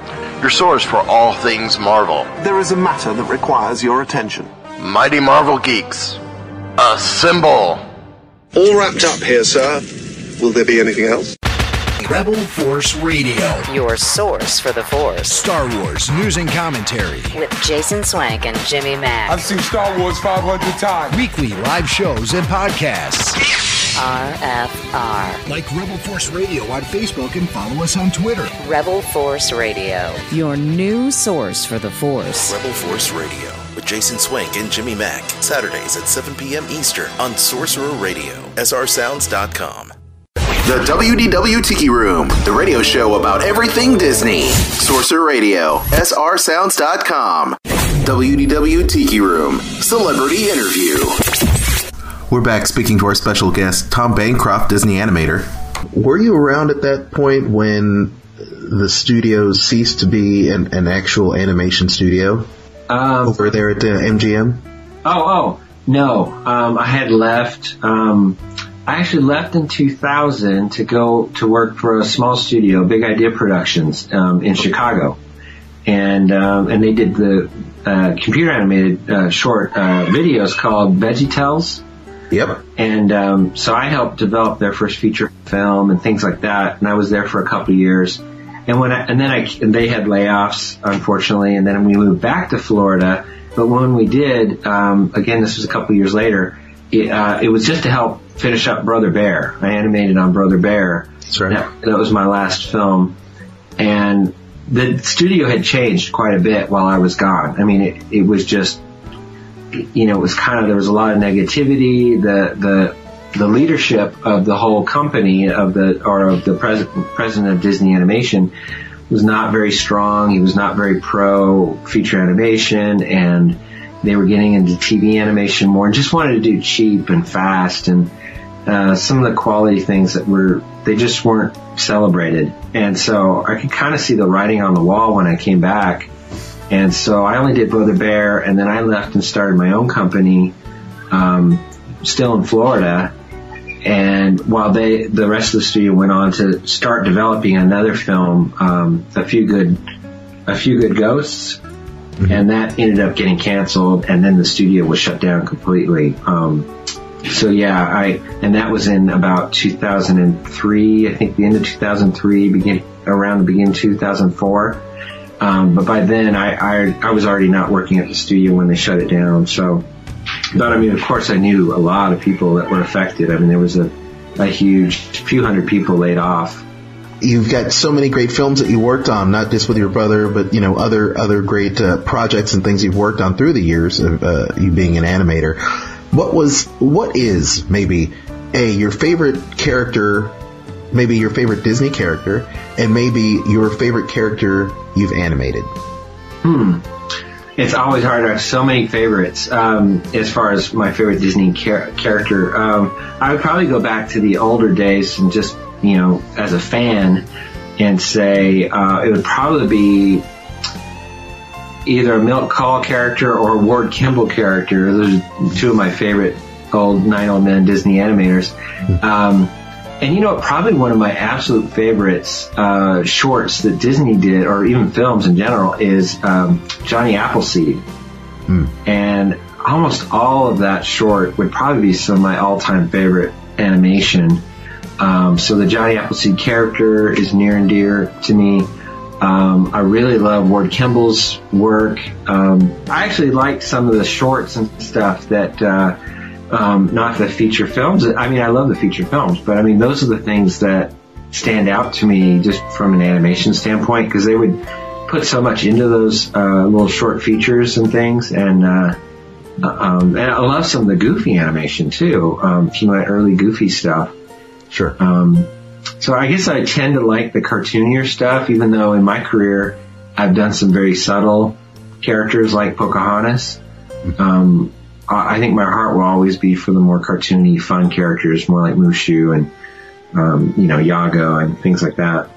your source for all things Marvel. There is a matter that requires your attention. Mighty Marvel Geeks. Assemble! All wrapped up here, sir. Will there be anything else? Rebel Force Radio. Your source for the Force. Star Wars news and commentary. With Jason Swank and Jimmy Mack. I've seen Star Wars 500 times. Weekly live shows and podcasts. RFR. Like Rebel Force Radio on Facebook and follow us on Twitter. Rebel Force Radio. Your new source for the Force. Rebel Force Radio with Jason Swank and Jimmy Mack. Saturdays at 7 p.m. Eastern on Sorcerer Radio. SRSounds.com. The WDW Tiki Room, the radio show about everything Disney. Sorcerer Radio, srsounds.com. WDW Tiki Room, celebrity interview. We're back speaking to our special guest, Tom Bancroft, Disney animator. Were you around at that point when the studio ceased to be an, an actual animation studio um, over there at the MGM? Oh, oh, no. Um, I had left. Um, I actually left in 2000 to go to work for a small studio, Big Idea Productions, um, in Chicago. and um, and they did the uh, computer animated uh, short uh, videos called VeggieTales. Yep. And um, so I helped develop their first feature film and things like that. And I was there for a couple of years. And when I, and then I, and they had layoffs, unfortunately. And then we moved back to Florida. But when we did, um, again, this was a couple of years later. It, uh, it was just to help finish up Brother Bear. I animated on Brother Bear. That's right. That, that was my last film. And the studio had changed quite a bit while I was gone. I mean, it, it was just, you know, it was kind of, there was a lot of negativity. The, the, the leadership of the whole company of the, or of the president, president of Disney Animation was not very strong. He was not very pro feature animation and they were getting into TV animation more and just wanted to do cheap and fast and, uh, some of the quality things that were, they just weren't celebrated. And so I could kind of see the writing on the wall when I came back. And so I only did Brother Bear and then I left and started my own company, um, still in Florida. And while they, the rest of the studio went on to start developing another film, um, a few good, a few good ghosts. And that ended up getting canceled and then the studio was shut down completely. Um, so yeah, I and that was in about 2003. I think the end of 2003, begin around the beginning 2004. Um, but by then, I, I I was already not working at the studio when they shut it down. So, but I mean, of course, I knew a lot of people that were affected. I mean, there was a a huge few hundred people laid off. You've got so many great films that you worked on, not just with your brother, but you know other other great uh, projects and things you've worked on through the years of uh, you being an animator. What was, what is maybe a your favorite character, maybe your favorite Disney character, and maybe your favorite character you've animated? Hmm. It's always hard. I have so many favorites. Um, as far as my favorite Disney char- character, um, I would probably go back to the older days and just, you know, as a fan, and say uh, it would probably be either a Milt Kahl character or a Ward Kimball character. Those are two of my favorite old nine old men Disney animators. Um, and you know, probably one of my absolute favorites uh, shorts that Disney did, or even films in general, is um, Johnny Appleseed. And almost all of that short would probably be some of my all-time favorite animation. Um, so the Johnny Appleseed character is near and dear to me. Um, I really love Ward Kimball's work. Um, I actually like some of the shorts and stuff that, uh, um, not the feature films. I mean, I love the feature films, but I mean, those are the things that stand out to me just from an animation standpoint because they would put so much into those uh, little short features and things. And, uh, um, and I love some of the Goofy animation too. Um, some of that early Goofy stuff. Sure. Um, so I guess I tend to like the cartoonier stuff, even though in my career I've done some very subtle characters like Pocahontas. Um, I think my heart will always be for the more cartoony, fun characters, more like Mushu and um, you know Iago and things like that.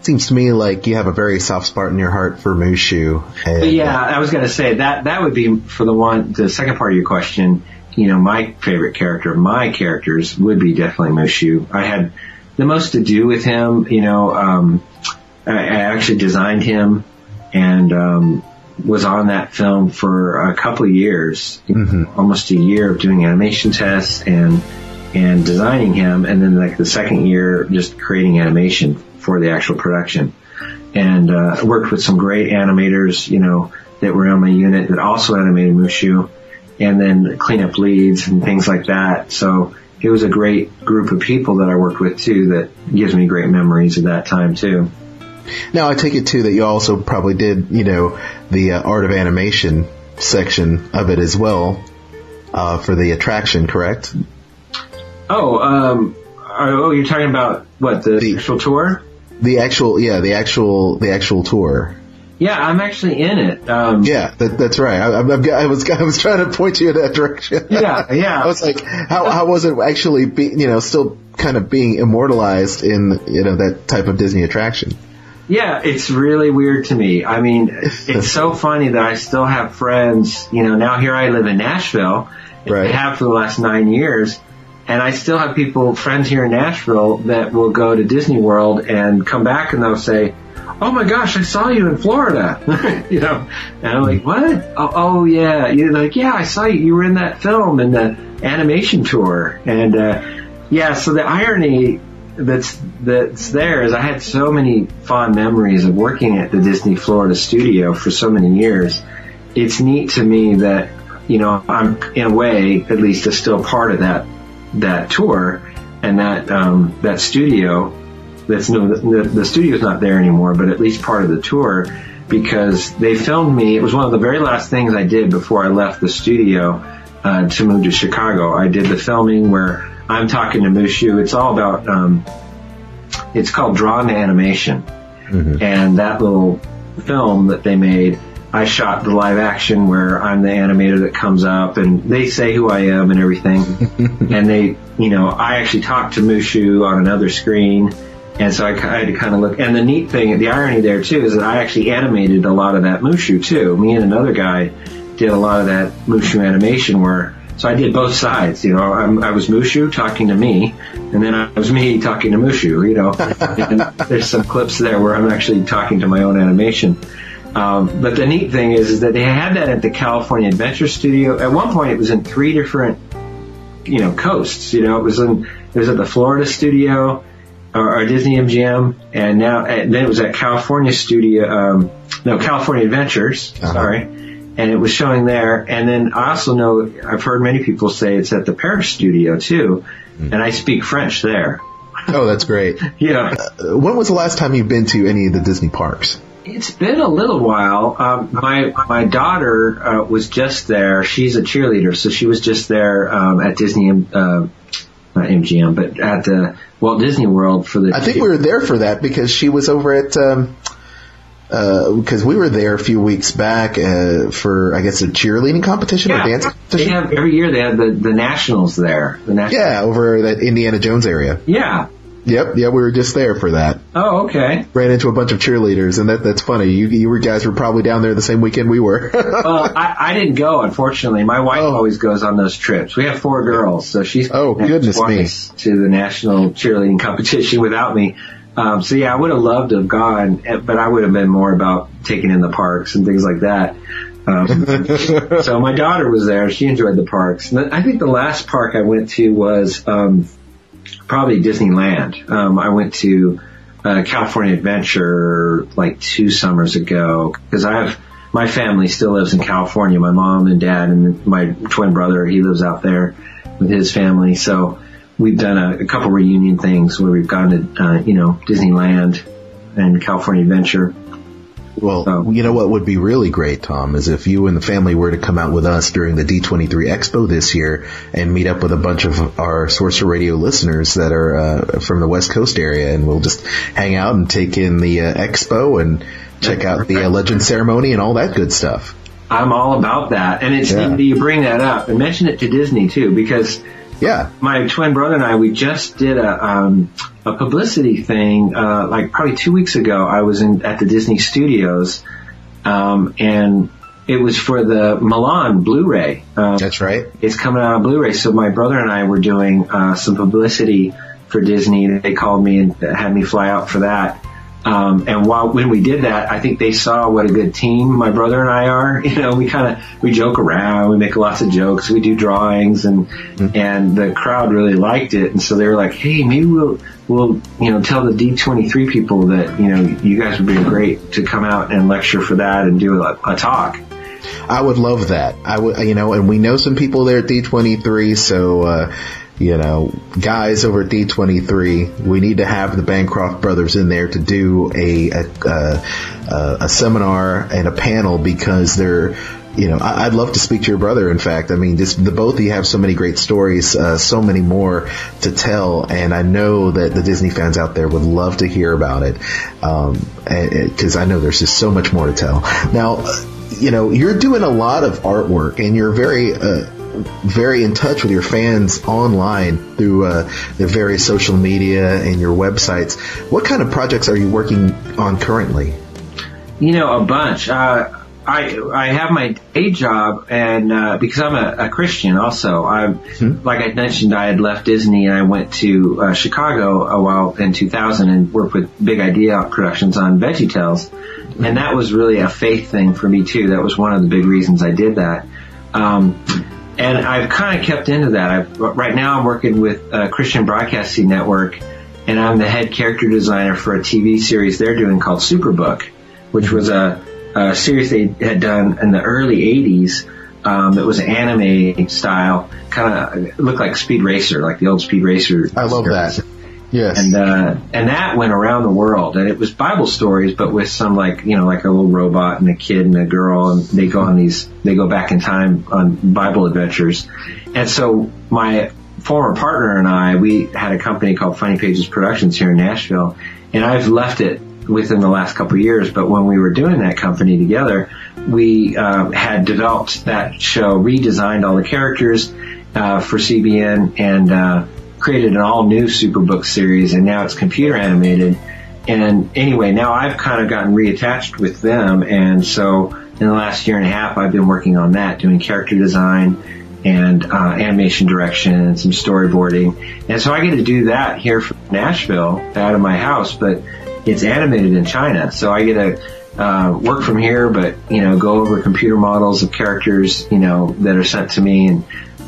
Seems to me like you have a very soft spot in your heart for Mushu. And, yeah, I was going to say that that would be for the one, the second part of your question. You know, my favorite character, my characters would be definitely Mushu. I had the most to do with him. You know, um, I, I actually designed him and um, was on that film for a couple of years, almost a year of doing animation tests and and designing him, and then like the second year just creating animation for the actual production. And uh, worked with some great animators, you know, that were on my unit that also animated Mushu, and then cleanup leads and things like that. So it was a great group of people that I worked with too. That gives me great memories of that time too. Now I take it too that you also probably did, you know, the uh, art of animation section of it as well uh, for the attraction, correct? Oh, um, oh, you're talking about what the, actual tour? The actual, yeah, the actual, the actual tour. Yeah, I'm actually in it. Um, Yeah, that, that's right. I, I'm- I was I was trying to point you in that direction. <laughs> Yeah, yeah. I was like, how how was it actually be you know still kind of being immortalized in you know that type of Disney attraction? Yeah, it's really weird to me. I mean, it's so <laughs> funny that I still have friends. You know, now here I live in Nashville. Right. I have for the last nine years. And I still have people, friends here in Nashville that will go to Disney World and come back and they'll say, "Oh my gosh, I saw you in Florida," <laughs> you know, and I'm like, "What? Oh, oh yeah." You're like, "Yeah, I saw you. You were in that film in the animation tour," and uh, yeah. So the irony that's that's there is I had so many fond memories of working at the Disney Florida studio for so many years. It's neat to me that you know I'm in a way at least still part of that that tour and that um, that studio. That's no the, the studio's not there anymore, but at least part of the tour because they filmed me. It was one of the very last things I did before I left the studio uh, to move to Chicago. I did the filming where I'm talking to Mushu. It's all about, um, it's called Drawn to Animation. Mm-hmm. And that little film that they made, I shot the live action where I'm the animator that comes up and they say who I am and everything. <laughs> and they, you know, I actually talked to Mushu on another screen. And so I, I had to kind of look. And the neat thing, the irony there too, is that I actually animated a lot of that Mushu too. Me and another guy did a lot of that Mushu animation where so I did both sides. You know, I'm, i was Mushu talking to me, and then I was me talking to Mushu. You know, <laughs> and there's some clips there where I'm actually talking to my own animation. Um, but the neat thing is, is that they had that at the California Adventure Studio. At one point, it was in three different, you know, coasts. You know, it was in it was at the Florida studio or, or Disney MGM, and now and then it was at California Studio. Um, no, California Adventures. Uh-huh. Sorry and it was showing there. And then I also know I've heard many people say it's at the Paris studio too, mm. and I speak French there. Oh, that's great. <laughs> yeah. Uh, when was the last time you've been to any of the Disney parks? It's been a little while. Um, my my daughter uh, was just there. She's a cheerleader, so she was just there um, at Disney, uh, not MGM, but at the Walt Disney World for the. I think we were there for that because she was over at. Um, because uh, we were there a few weeks back uh, for, I guess, a cheerleading competition yeah. or dance competition. They have every year they have the, the nationals there. The nationals. Yeah, over that Indiana Jones area. Yeah. Yep, yeah, we were just there for that. Oh, okay. Ran into a bunch of cheerleaders, and that that's funny. You you guys were probably down there the same weekend we were. <laughs> well, I, I didn't go, unfortunately. My wife oh. always goes on those trips. We have four girls, so she's oh goodness me to the national cheerleading <laughs> competition without me. Um, so yeah, I would have loved to have gone, eh, but I would have been more about taking in the parks and things like that. Um, <laughs> so my daughter was there; she enjoyed the parks. And I think the last park I went to was um, probably Disneyland. Um, I went to uh, California Adventure like two summers ago because I have my family still lives in California. My mom and dad and my twin brother he lives out there with his family. So we've done a, a couple reunion things where we've gone to, uh, you know, Disneyland and California Adventure. Well, you know what would be really great, Tom, is if you and the family were to come out with us during the D23 Expo this year and meet up with a bunch of our Sorcerer Radio listeners that are uh, from the West Coast area, and we'll just hang out and take in the uh, expo and check out the uh, Legend ceremony and all that good stuff. I'm all about that, and it's yeah. you bring that up and mention it to Disney too, because yeah. My twin brother and I, we just did a, um, a publicity thing, uh, like probably two weeks ago. I was in, at the Disney studios, um, and it was for the Mulan Blu-ray. Um, That's right. It's coming out on Blu-ray. So my brother and I were doing, uh, some publicity for Disney. They called me and had me fly out for that. Um, and while when we did that, I think they saw what a good team my brother and I are. <laughs> You know, we kind of we joke around, we make lots of jokes, we do drawings, and mm-hmm. and the crowd really liked it, and so they were like, hey, maybe we'll we'll you know tell the D23 people that you know you guys would be great to come out and lecture for that and do a, a talk. I would love that. I would, you know, and we know some people there at D23, so. Uh, you know, guys over at D23, we need to have the Bancroft brothers in there to do a, a, a, a seminar and a panel because they're, you know, I'd love to speak to your brother. In fact, I mean, the both of you have so many great stories, uh, so many more to tell, and I know that the Disney fans out there would love to hear about it, because um, I know there's just so much more to tell. Now, you know, you're doing a lot of artwork, and you're very uh, very in touch with your fans online through uh, the various social media and your websites. What kind of projects are you working on currently? You know, a bunch. Uh, I I have my day job, and uh, because I'm a, a Christian, also, I'm like I mentioned, I had left Disney and I went to uh, Chicago a while in 2000 and worked with Big Idea Productions on Veggie Tales, and that was really a faith thing for me too. That was one of the big reasons I did that. Um, and I've kind of kept into that. I've, right now, I'm working with uh, Christian Broadcasting Network, and I'm the head character designer for a TV series they're doing called Superbook, which was a, a series they had done in the early '80s. Um, it was anime style, kind of looked like Speed Racer, like the old Speed Racer. I love that. Yes. And uh, and that went around the world, and it was Bible stories, but with some like you know like a little robot and a kid and a girl, and they go on these they go back in time on Bible adventures, and so my former partner and I we had a company called Funny Pages Productions here in Nashville, and I've left it within the last couple years. But when we were doing that company together, we uh, had developed that show, redesigned all the characters uh, for CBN, and uh, created an all new Superbook series, and now it's computer animated. And anyway, now I've kind of gotten reattached with them, and so in the last year and a half, I've been working on that, doing character design and uh, animation direction and some storyboarding. And so I get to do that here from Nashville, out of my house, but it's animated in China, so I get to uh, work from here, but you know, go over computer models of characters, you know, that are sent to me and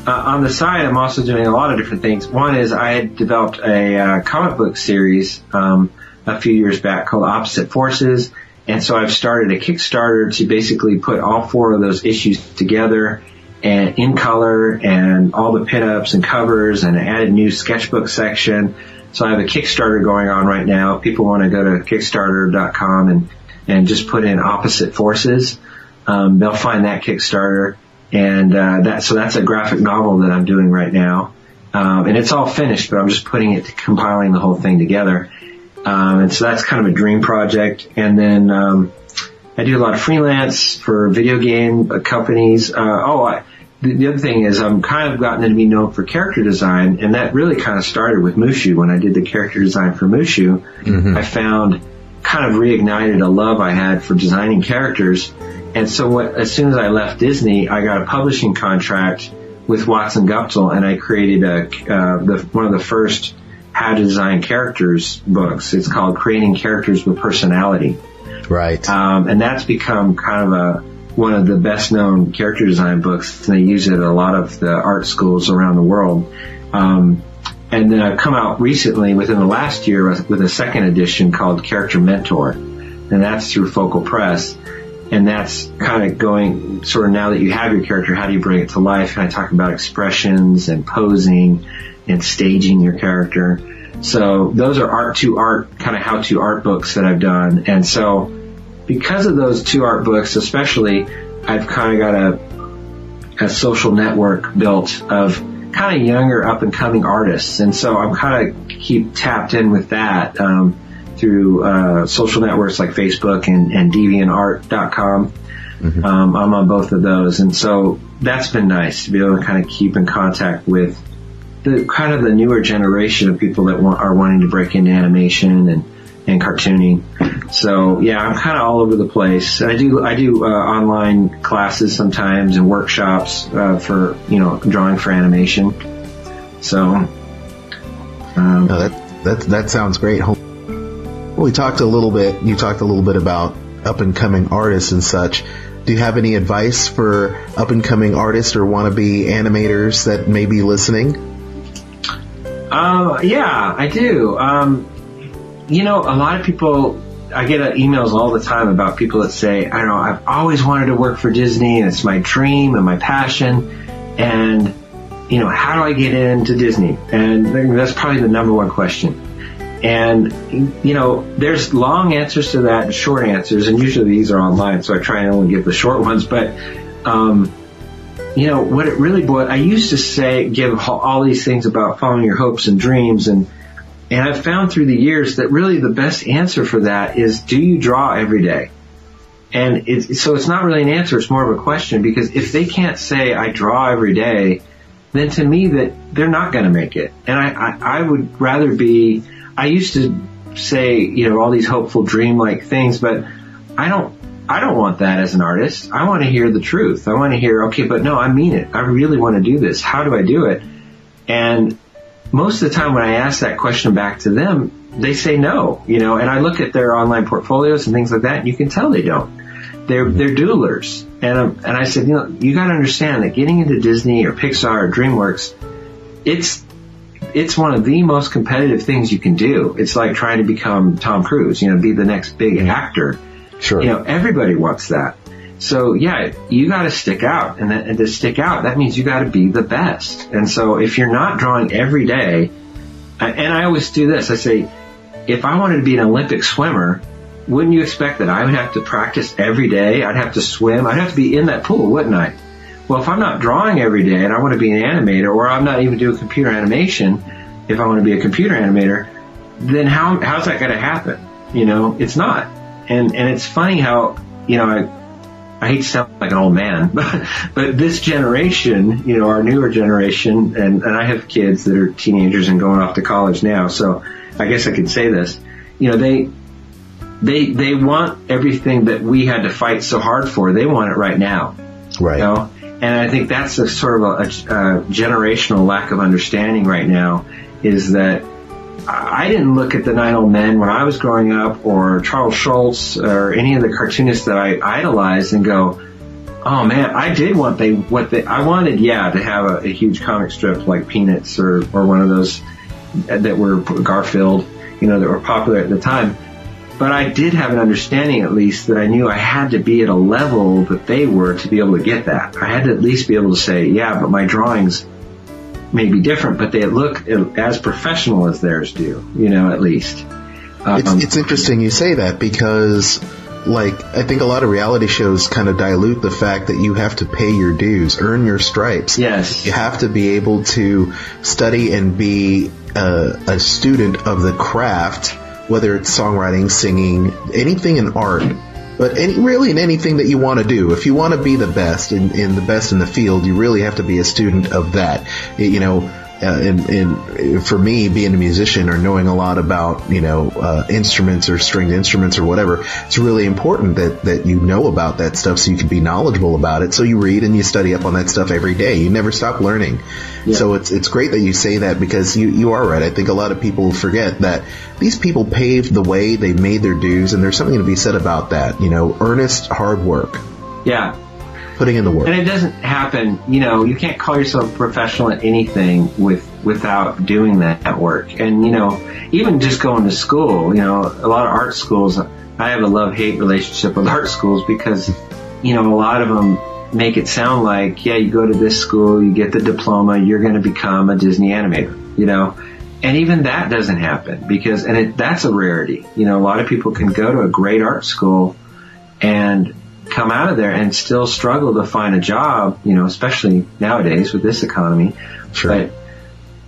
uh, on the side, I'm also doing a lot of different things. One is I had developed a uh, comic book series um, a few years back called Opposite Forces, and so I've started a Kickstarter to basically put all four of those issues together and in color and all the pinups and covers and added new sketchbook section. So I have a Kickstarter going on right now. If people want to go to Kickstarter.com and and just put in Opposite Forces. Um, they'll find that Kickstarter and uh, that so that's a graphic novel that I'm doing right now, um, and it's all finished, but I'm just putting it, compiling the whole thing together, um, and so that's kind of a dream project. And then um, I do a lot of freelance for video game uh, companies. Uh, oh, I, the, the other thing is I'm kind of gotten to be known for character design, and that really kind of started with Mushu when I did the character design for Mushu. I found kind of reignited a love I had for designing characters. And so what, as soon as I left Disney, I got a publishing contract with Watson Guptill and I created a, uh, the, one of the first how to design characters books. It's called Creating Characters with Personality. Right. Um, and that's become kind of a, one of the best known character design books. And they use it at a lot of the art schools around the world. Um, and then I've come out recently within the last year with, with a second edition called Character Mentor. And that's through Focal Press and that's kind of going sort of now that you have your character, how do you bring it to life? And I talk about expressions and posing and staging your character. So those are art to art, kind of how to art books that I've done. And so because of those two art books, especially, I've kind of got a, a social network built of kind of younger up and coming artists. And so I'm kind of keep tapped in with that. Um, through uh, social networks like Facebook and, and DeviantArt.com. Mm-hmm. Um, I'm on both of those, and so that's been nice to be able to kind of keep in contact with the kind of the newer generation of people that want, are wanting to break into animation and and cartooning. So yeah, I'm kind of all over the place. I do I do uh, online classes sometimes and workshops uh, for you know drawing for animation. So um, no, that that that sounds great. We talked a little bit, you talked a little bit about up and coming artists and such. Do you have any advice for up and coming artists or wannabe animators that may be listening? Uh, yeah, I do. Um, you know, a lot of people, I get emails all the time about people that say, I don't know, I've always wanted to work for Disney and it's my dream and my passion. And, you know, how do I get into Disney? And that's probably the number one question. And, you know, there's long answers to that and short answers, and usually these are online, so I try and only give the short ones. But, um, you know, what it really boiled, I used to say, give all these things about following your hopes and dreams, and, and I've found through the years that really the best answer for that is, do you draw every day? And it's, so it's not really an answer, it's more of a question, because if they can't say, I draw every day, then to me that they're not going to make it. And I, I, I would rather be, I used to say, you know, all these hopeful dream-like things, but I don't, I don't want that as an artist. I want to hear the truth. I want to hear, okay, but no, I mean it. I really want to do this. How do I do it? And most of the time when I ask that question back to them, they say no, you know, and I look at their online portfolios and things like that and you can tell they don't. They're, they're doodlers. And, um, and I said, you know, you gotta understand that getting into Disney or Pixar or DreamWorks, it's, it's one of the most competitive things you can do. It's like trying to become Tom Cruise, you know, be the next big mm-hmm. actor. Sure. You know, everybody wants that. So yeah, you got to stick out, and, that, and to stick out, that means you got to be the best. And so if you're not drawing every day, and I always do this, I say, if I wanted to be an Olympic swimmer, wouldn't you expect that I would have to practice every day? I'd have to swim. I'd have to be in that pool, wouldn't I? Well, if I'm not drawing every day and I want to be an animator, or I'm not even doing computer animation, if I want to be a computer animator, then how how's that going to happen? You know, it's not. And and it's funny how you know I I hate to sound like an old man, <laughs> but, but this generation, you know, our newer generation, and, and I have kids that are teenagers and going off to college now, so I guess I could say this, you know, they, they, they want everything that we had to fight so hard for. They want it right now. Right. You know? And I think that's a sort of a, a, generational lack of understanding right now is that I didn't look at the Nine Old Men when I was growing up, or Charles Schulz, or any of the cartoonists that I idolized, and go, "Oh man, I did want they what they I wanted, yeah, to have a, a huge comic strip like Peanuts or or one of those that were Garfield, you know, that were popular at the time." But I did have an understanding, at least, that I knew I had to be at a level that they were to be able to get that. I had to at least be able to say, yeah, but my drawings may be different, but they look as professional as theirs do, you know, at least. Um, it's, it's interesting you say that because, like, I think a lot of reality shows kind of dilute the fact that you have to pay your dues, earn your stripes. Yes. You have to be able to study and be a, a student of the craft, whether it's songwriting, singing, anything in art but any, really in anything that you want to do, if you want to be the best in, in the best in the field, you really have to be a student of that. You know, uh, and, and for me, being a musician or knowing a lot about you know uh, instruments or stringed instruments or whatever, it's really important that that you know about that stuff so you can be knowledgeable about it. So you read and you study up on that stuff every day. You never stop learning. Yeah. So it's it's great that you say that because you you are right. I think a lot of people forget that these people paved the way. They made their dues, and there's something to be said about that. You know, earnest hard work. Yeah, putting in the work. And it doesn't happen, you know, you can't call yourself professional at anything with without doing that work. And you know, even just going to school, you know, a lot of art schools, I have a love-hate relationship with <laughs> art schools because, you know, a lot of them make it sound like, yeah, you go to this school, you get the diploma, you're going to become a Disney animator, you know. And even that doesn't happen because, and it, that's a rarity. You know, a lot of people can go to a great art school and come out of there and still struggle to find a job, you know, especially nowadays with this economy. Sure. But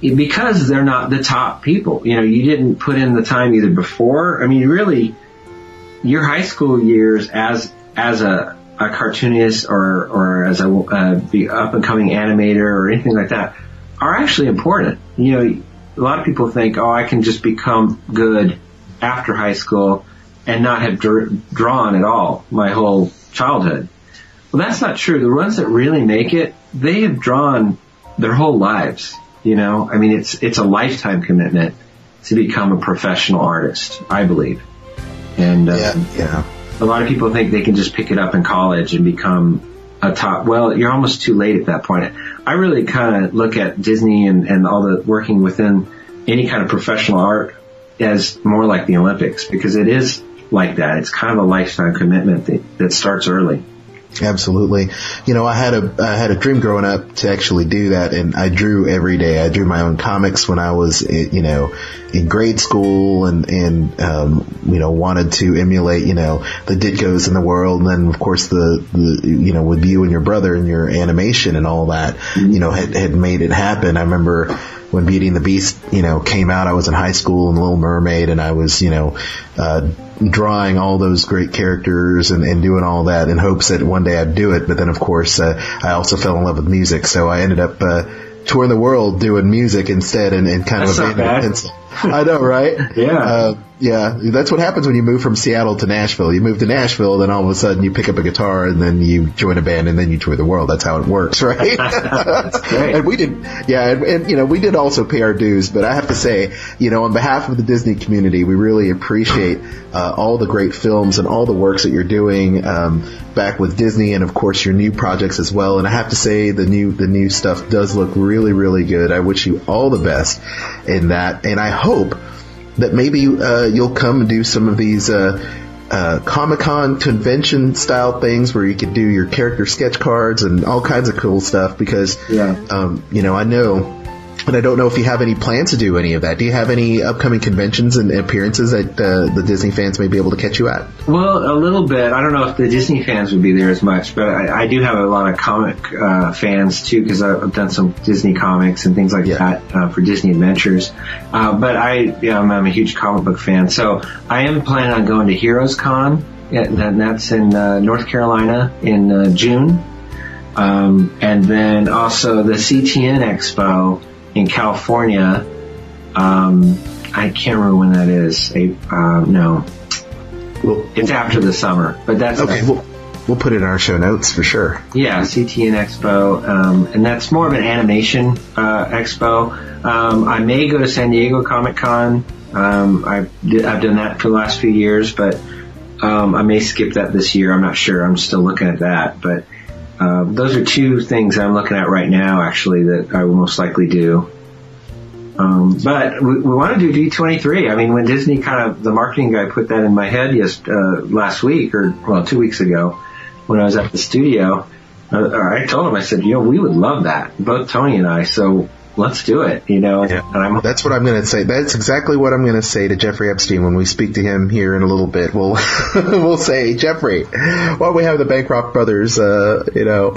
because they're not the top people, you know, you didn't put in the time either before. I mean, really, your high school years as, as a, a cartoonist or, or as a, uh, the up and coming animator or anything like that are actually important. You know, a lot of people think, oh, I can just become good after high school and not have dr- drawn at all my whole childhood. Well, that's not true. The ones that really make it, they have drawn their whole lives. You know, I mean, it's it's a lifetime commitment to become a professional artist. I believe, and uh, yeah, yeah. a lot of people think they can just pick it up in college and become a top. Well, you're almost too late at that point. I really kind of look at Disney and, and all the working within any kind of professional art as more like the Olympics because it is like that. It's kind of a lifetime commitment that, that starts early. Absolutely. You know, I had a I had a dream growing up to actually do that, and I drew every day. I drew my own comics when I was, you know, in grade school, and and um, you know wanted to emulate, you know, the Ditkos in the world, and then of course the, the you know with you and your brother and your animation and all that, you know, had had made it happen. I remember when Beauty and the Beast, you know, came out, I was in high school and Little Mermaid and I was, you know, uh, drawing all those great characters and, and doing all that in hopes that one day I'd do it. But then of course, uh, I also fell in love with music. So I ended up, uh, touring the world doing music instead and, and kind That's of abandoned pencil. <laughs> I know, right? Yeah. Uh, yeah, that's what happens when you move from Seattle to Nashville. You move to Nashville, then all of a sudden you pick up a guitar, and then you join a band, and then you tour the world. That's how it works, <laughs> right? <laughs> And we did, yeah, and, and you know, we did also pay our dues. But I have to say, you know, on behalf of the Disney community, we really appreciate uh, all the great films and all the works that you're doing um, back with Disney, and of course your new projects as well. And I have to say, the new the new stuff does look really, really good. I wish you all the best in that, and I hope that maybe uh, you'll come and do some of these uh, uh, Comic Con convention style things where you could do your character sketch cards and all kinds of cool stuff. Because Yeah. um, you know, I know. And I don't know if you have any plans to do any of that. Do you have any upcoming conventions and appearances that uh, the Disney fans may be able to catch you at? Well, a little bit. I don't know if the Disney fans would be there as much, but I, I do have a lot of comic uh, fans too because I've done some Disney comics and things like that uh, for Disney Adventures. Uh, but I, yeah, I'm, I'm a huge comic book fan, so I am planning on going to Heroes Con, and that's in uh, North Carolina in uh, June, um, and then also the CTN Expo in California. Um, I can't remember when that is. A, uh, no, it's after the summer, but that's Okay, we'll, we'll put it in our show notes for sure. yeah, CTN Expo, um, and that's more of an animation uh, expo. Um, I may go to San Diego Comic Con. Um, I've, I've done that for the last few years, but um, I may skip that this year. I'm not sure. I'm still looking at that, but uh, those are two things I'm looking at right now, actually, that I will most likely do. Um, but we, we want to do D23. I mean, when Disney kind of, the marketing guy put that in my head yes, uh, last week or, well, two weeks ago when I was at the studio, uh, I told him, I said, you know, we would love that, both Tony and I, so let's do it, you know, and I'm, That's what I'm going to say. That's exactly what I'm going to say to Jeffrey Epstein when we speak to him here in a little bit. We'll <laughs> we'll say, Jeffrey, why don't we have the Bancroft brothers, uh, you know,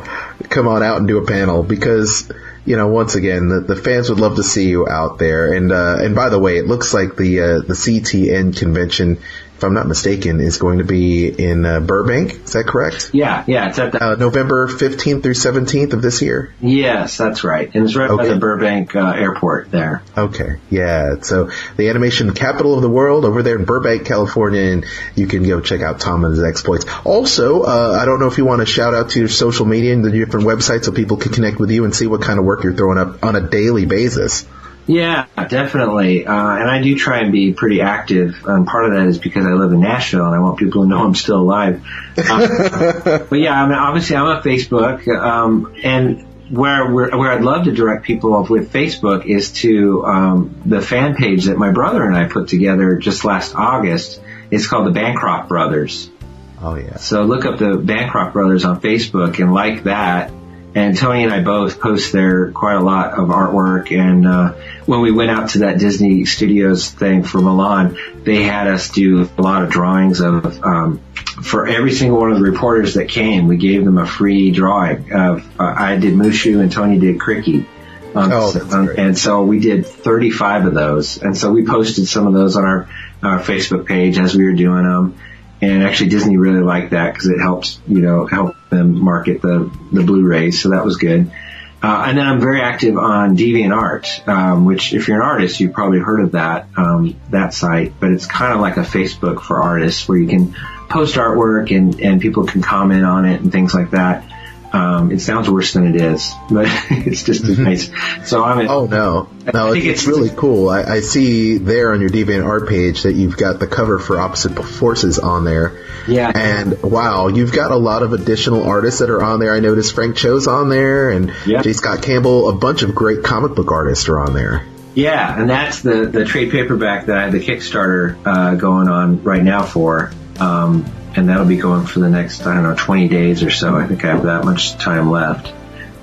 come on out and do a panel because. You know, once again, the, the fans would love to see you out there. And uh, and by the way, it looks like the uh, the CTN convention, if I'm not mistaken, is going to be in uh, Burbank. Is that correct? yeah, yeah, it's at the, Uh, November 15th through 17th of this year. yes, that's right. And it's right by the Burbank uh, airport there. Okay, yeah. So the animation capital of the world over there in Burbank, California, and you can go check out Tom and his exploits. Also, uh, I don't know if you want to shout out to your social media and the different websites so people can connect with you and see what kind of work you're throwing up on a daily basis. Yeah, definitely. Uh, and I do try and be pretty active. Um, part of that is because I live in Nashville and I want people to know I'm still alive. Uh, <laughs> but yeah, I mean, obviously I'm on Facebook, um, and where where where I'd love to direct people off with Facebook is to um, the fan page that my brother and I put together just last August. It's called the Bancroft Brothers. Oh yeah. So look up the Bancroft Brothers on Facebook and like that. And Tony and I both post there quite a lot of artwork. And uh, when we went out to that Disney Studios thing for Mulan, they had us do a lot of drawings of. Um, for every single one of the reporters that came, we gave them a free drawing of. Uh, I did Mushu and Tony did Cri-Kee. Um, Oh, that's um, and so we did 35 of those. And so we posted some of those on our, our Facebook page as we were doing them. And actually Disney really liked that because it helps, you know, help them market the, the Blu-rays. So that was good. Uh, and then I'm very active on DeviantArt, um, which if you're an artist, you've probably heard of that, um, that site, but it's kind of like a Facebook for artists where you can post artwork and, and people can comment on it and things like that. Um, it sounds worse than it is, but <laughs> it's just as nice. So I'm in, Oh no, no, I it's, think it's really cool. I, I see there on your Deviant Art page that you've got the cover for Opposite Forces on there. Yeah. And wow, you've got a lot of additional artists that are on there. I noticed Frank Cho's on there and J. Scott Campbell. A bunch of great comic book artists are on there. Yeah, and that's the, the trade paperback that I have the Kickstarter uh, going on right now for. Um, and that'll be going for the next, I don't know, 20 days or so. I think I have that much time left.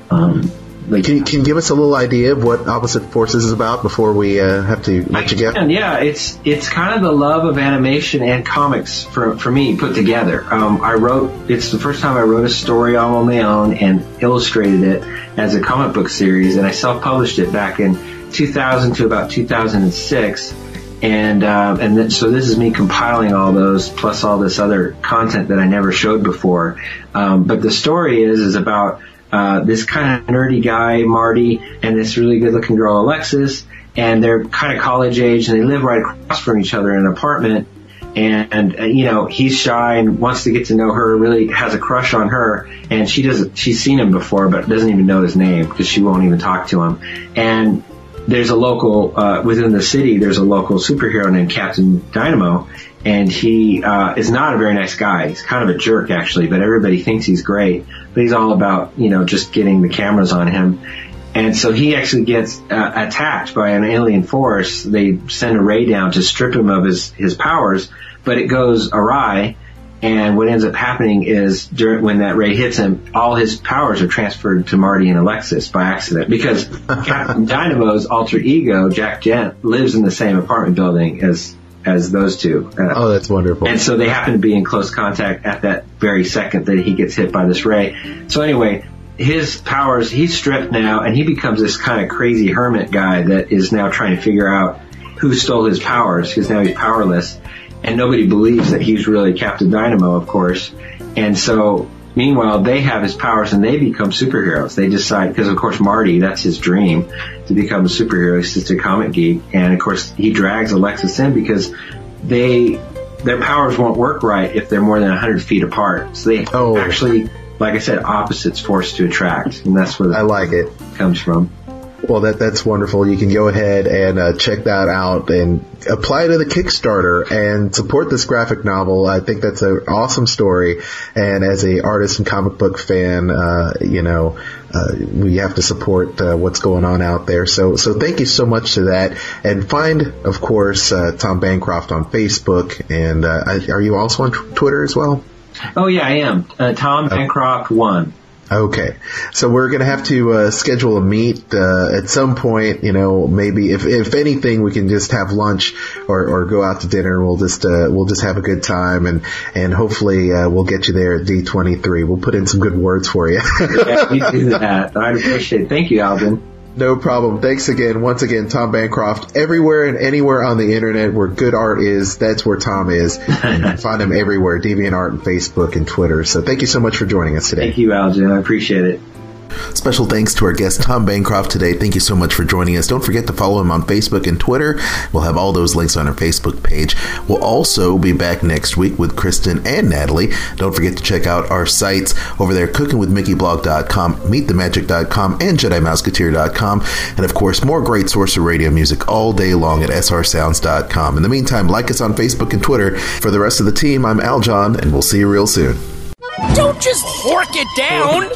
Um, Can you, can you give us a little idea of what Opposite Forces is about before we uh, have to let you go? And yeah, it's it's kind of the love of animation and comics for for me put together. Um, I wrote it's the first time I wrote a story all on my own and illustrated it as a comic book series, and I self published it back in 2000 to about 2006. And um, and so this is me compiling all those plus all this other content that I never showed before. Um, but the story is is about uh, this kind of nerdy guy, Marty, and this really good looking girl, Alexis, and they're kind of college age and they live right across from each other in an apartment. And, and uh, you know he's shy and wants to get to know her. Really has a crush on her, and she doesn't. She's seen him before, but doesn't even know his name because she won't even talk to him. And there's a local uh, within the city. There's a local superhero named Captain Dynamo, and he uh, is not a very nice guy. He's kind of a jerk actually, but everybody thinks he's great. But he's all about you know just getting the cameras on him. And so he actually gets uh, attacked by an alien force. They send a ray down to strip him of his, his powers, but it goes awry. And what ends up happening is during, when that ray hits him, all his powers are transferred to Marty and Alexis by accident because <laughs> Captain Dynamo's alter ego, Jack Gent, lives in the same apartment building as as those two. Uh, oh, that's wonderful. And so they happen to be in close contact at that very second that he gets hit by this ray. So anyway, his powers, he's stripped now and he becomes this kind of crazy hermit guy that is now trying to figure out who stole his powers because now he's powerless and nobody believes that he's really Captain Dynamo, of course. And so meanwhile, they have his powers and they become superheroes. They decide, because of course Marty, that's his dream to become a superhero. He's just a comic geek. And of course he drags Alexis in because they, their powers won't work right if they're more than 100 feet apart. So they oh. actually like I said, opposites forced to attract, and that's where I like it comes from. Well, that that's wonderful. You can go ahead and uh, check that out and apply to the Kickstarter and support this graphic novel. I think that's an awesome story. And as a artist and comic book fan, uh, you know, uh, we have to support uh, what's going on out there. So, so thank you so much to that. And find, of course, uh, Tom Bancroft on Facebook. And uh, are you also on t- Twitter as well? Oh yeah, I am. Uh, Tom Bancroft one. Okay, so we're gonna have to uh, schedule a meet uh, at some point. You know, maybe if if anything, we can just have lunch or, or go out to dinner. We'll just uh, we'll just have a good time and and hopefully uh, we'll get you there at D twenty three. We'll put in some good words for you. yeah, you do that. I'd appreciate it. Thank you, Alvin. No problem. Thanks again. Once again, Tom Bancroft. Everywhere and anywhere on the internet where good art is, that's where Tom is. <laughs> You find him everywhere. DeviantArt and Facebook and Twitter. So thank you so much for joining us today. Thank you, Aljon. I appreciate it. Special thanks to our guest Tom Bancroft today. Thank you so much for joining us. Don't forget to follow him on Facebook and Twitter. We'll have all those links on our Facebook page. We'll also be back next week with Kristen and Natalie. Don't forget to check out our sites over there cookingwithmickeyblog.com, meetthemagic.com, and JediMouseketeer.com. And of course, more great Sorcerer Radio music all day long at srsounds.com. In the meantime, like us on Facebook and Twitter. For the rest of the team, I'm Aljon, and we'll see you real soon. Don't just hork it down!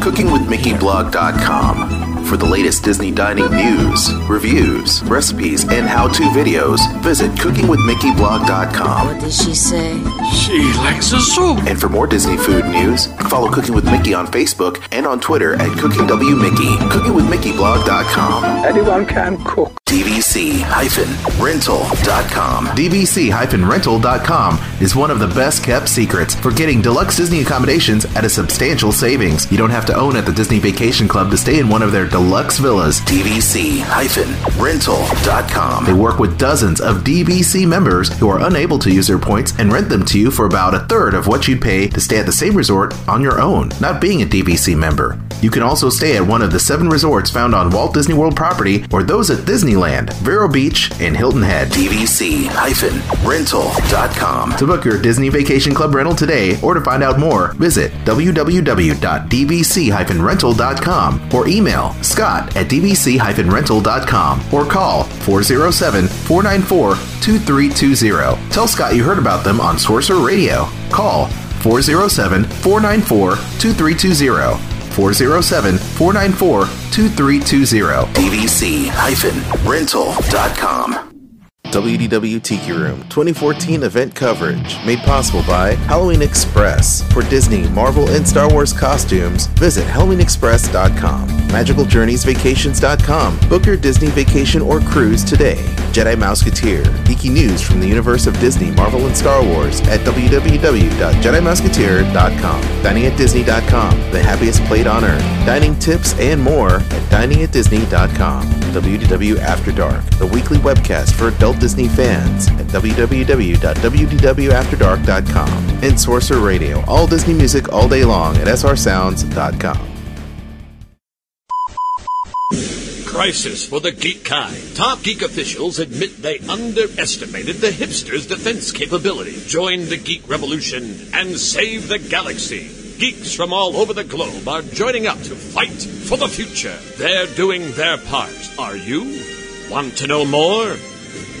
CookingWithMickeyBlog.com. For the latest Disney dining news, reviews, recipes, and how to videos, visit CookingWithMickeyBlog.com. What did she say? She likes a soup. And for more Disney food news, follow Cooking with Mickey on Facebook and on Twitter at CookingWMickey. CookingWithMickeyBlog.com. Anyone can cook. DVC-rental.com. DVC-rental.com is one of the best kept secrets for getting deluxe Disney accommodations at a substantial savings. You don't have to own at the Disney Vacation Club to stay in one of their deluxe villas. DVC-rental.com. They work with dozens of DVC members who are unable to use their points and rent them to you for about a third of what you'd pay to stay at the same resort on your own, not being a DVC member. You can also stay at one of the seven resorts found on Walt Disney World property or those at Disneyland Disneyland, Vero Beach, and Hilton Head. DVC-rental.com. To book your Disney Vacation Club rental today or to find out more, visit www.dvc-rental.com or email scott at dvc-rental.com or call 407-494-2320. Tell Scott you heard about them on Sorcerer Radio. Call 407 494 2320 407 494 2320. DVC-rental.com. WDW Tiki Room 2014 event coverage made possible by Halloween Express. For Disney, Marvel, and Star Wars costumes, visit HalloweenExpress.com. MagicalJourneysVacations.com. Book your Disney vacation or cruise today. Jedi Mouseketeer. Geeky news from the universe of Disney, Marvel, and Star Wars at www.jedimouseketeer.com. Dining at Disney.com. The happiest plate on earth. Dining tips and more at diningatdisney.com. WDW After Dark, the weekly webcast for adult Disney fans at www.wdwafterdark.com. And Sorcerer Radio, all Disney music all day long at srsounds.com. Crisis for the geek kind. Top geek officials admit they underestimated the hipsters' defense capability. Join the geek revolution and save the galaxy. Geeks from all over the globe are joining up to fight for the future. They're doing their part. Are you? Want to know more?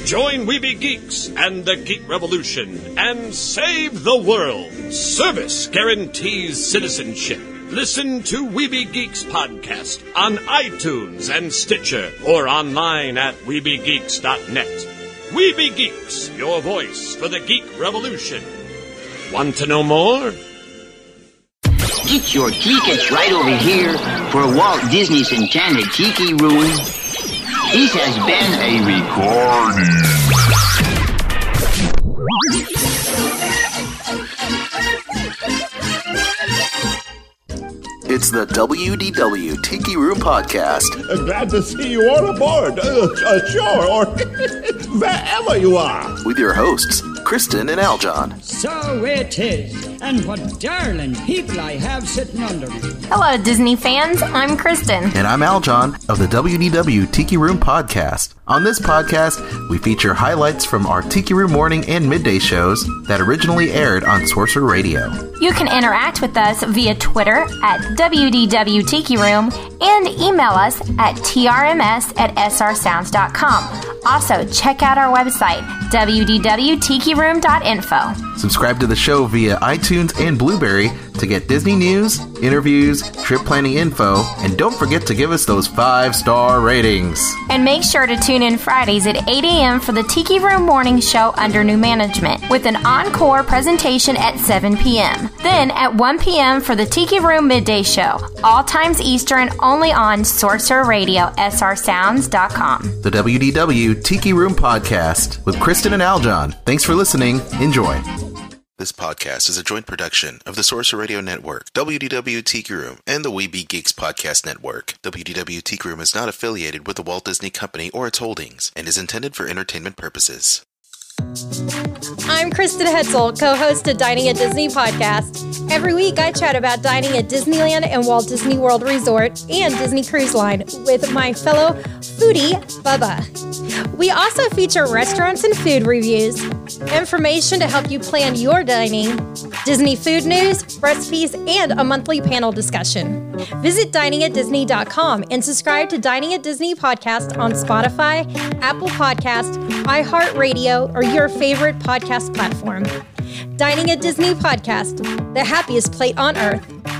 Join Weeby Geeks and the Geek Revolution and save the world. Service guarantees citizenship. Listen to Weeby Geeks podcast on iTunes and Stitcher or online at WeebyGeeks.net. Weeby Geeks, your voice for the geek revolution. Want to know more? Get your tickets right over here for Walt Disney's Enchanted Tiki Room. This has been a recording. It's the WDW Tiki Room Podcast. Uh, glad to see you all aboard. Uh, uh, sure, or <laughs> wherever you are. With your hosts, Kristen and Aljon. So it is. And what darling people I have sitting under me. Hello, Disney fans. I'm Kristen. And I'm Aljon of the WDW Tiki Room Podcast. On this podcast, we feature highlights from our Tiki Room morning and midday shows that originally aired on Sorcerer Radio. You can interact with us via Twitter at WDW Tiki Room and email us at trms at srsounds.com. Also, check out our website, www.tikiroom.info. Subscribe to the show via iTunes and Blubrry to get Disney news, interviews, trip planning info, and don't forget to give us those five star ratings. And make sure to tune in Fridays at 8 a.m. for the Tiki Room Morning Show under new management, with an encore presentation at 7 p.m. Then at 1 p.m. for the Tiki Room Midday Show, all times Eastern, only on Sorcerer Radio, srsounds.com. The WDW Tiki Room Podcast with Kristen and Aljon. Thanks for listening. Enjoy. This podcast is a joint production of the Sorcerer Radio Network, WDW Room, and the Weeby Geeks Podcast Network. WDW Room is not affiliated with the Walt Disney Company or its holdings and is intended for entertainment purposes. I'm Kristen Hetzel, co host of Dining at Disney podcast. Every week I chat about dining at Disneyland and Walt Disney World Resort and Disney Cruise Line with my fellow foodie, Bubba. We also feature restaurants and food reviews, information to help you plan your dining, Disney food news, recipes, and a monthly panel discussion. Visit diningatdisney.com and subscribe to Dining at Disney podcast on Spotify, Apple Podcast, iHeartRadio, or your favorite podcast platform. Dining at Disney podcast, the happiest plate on earth.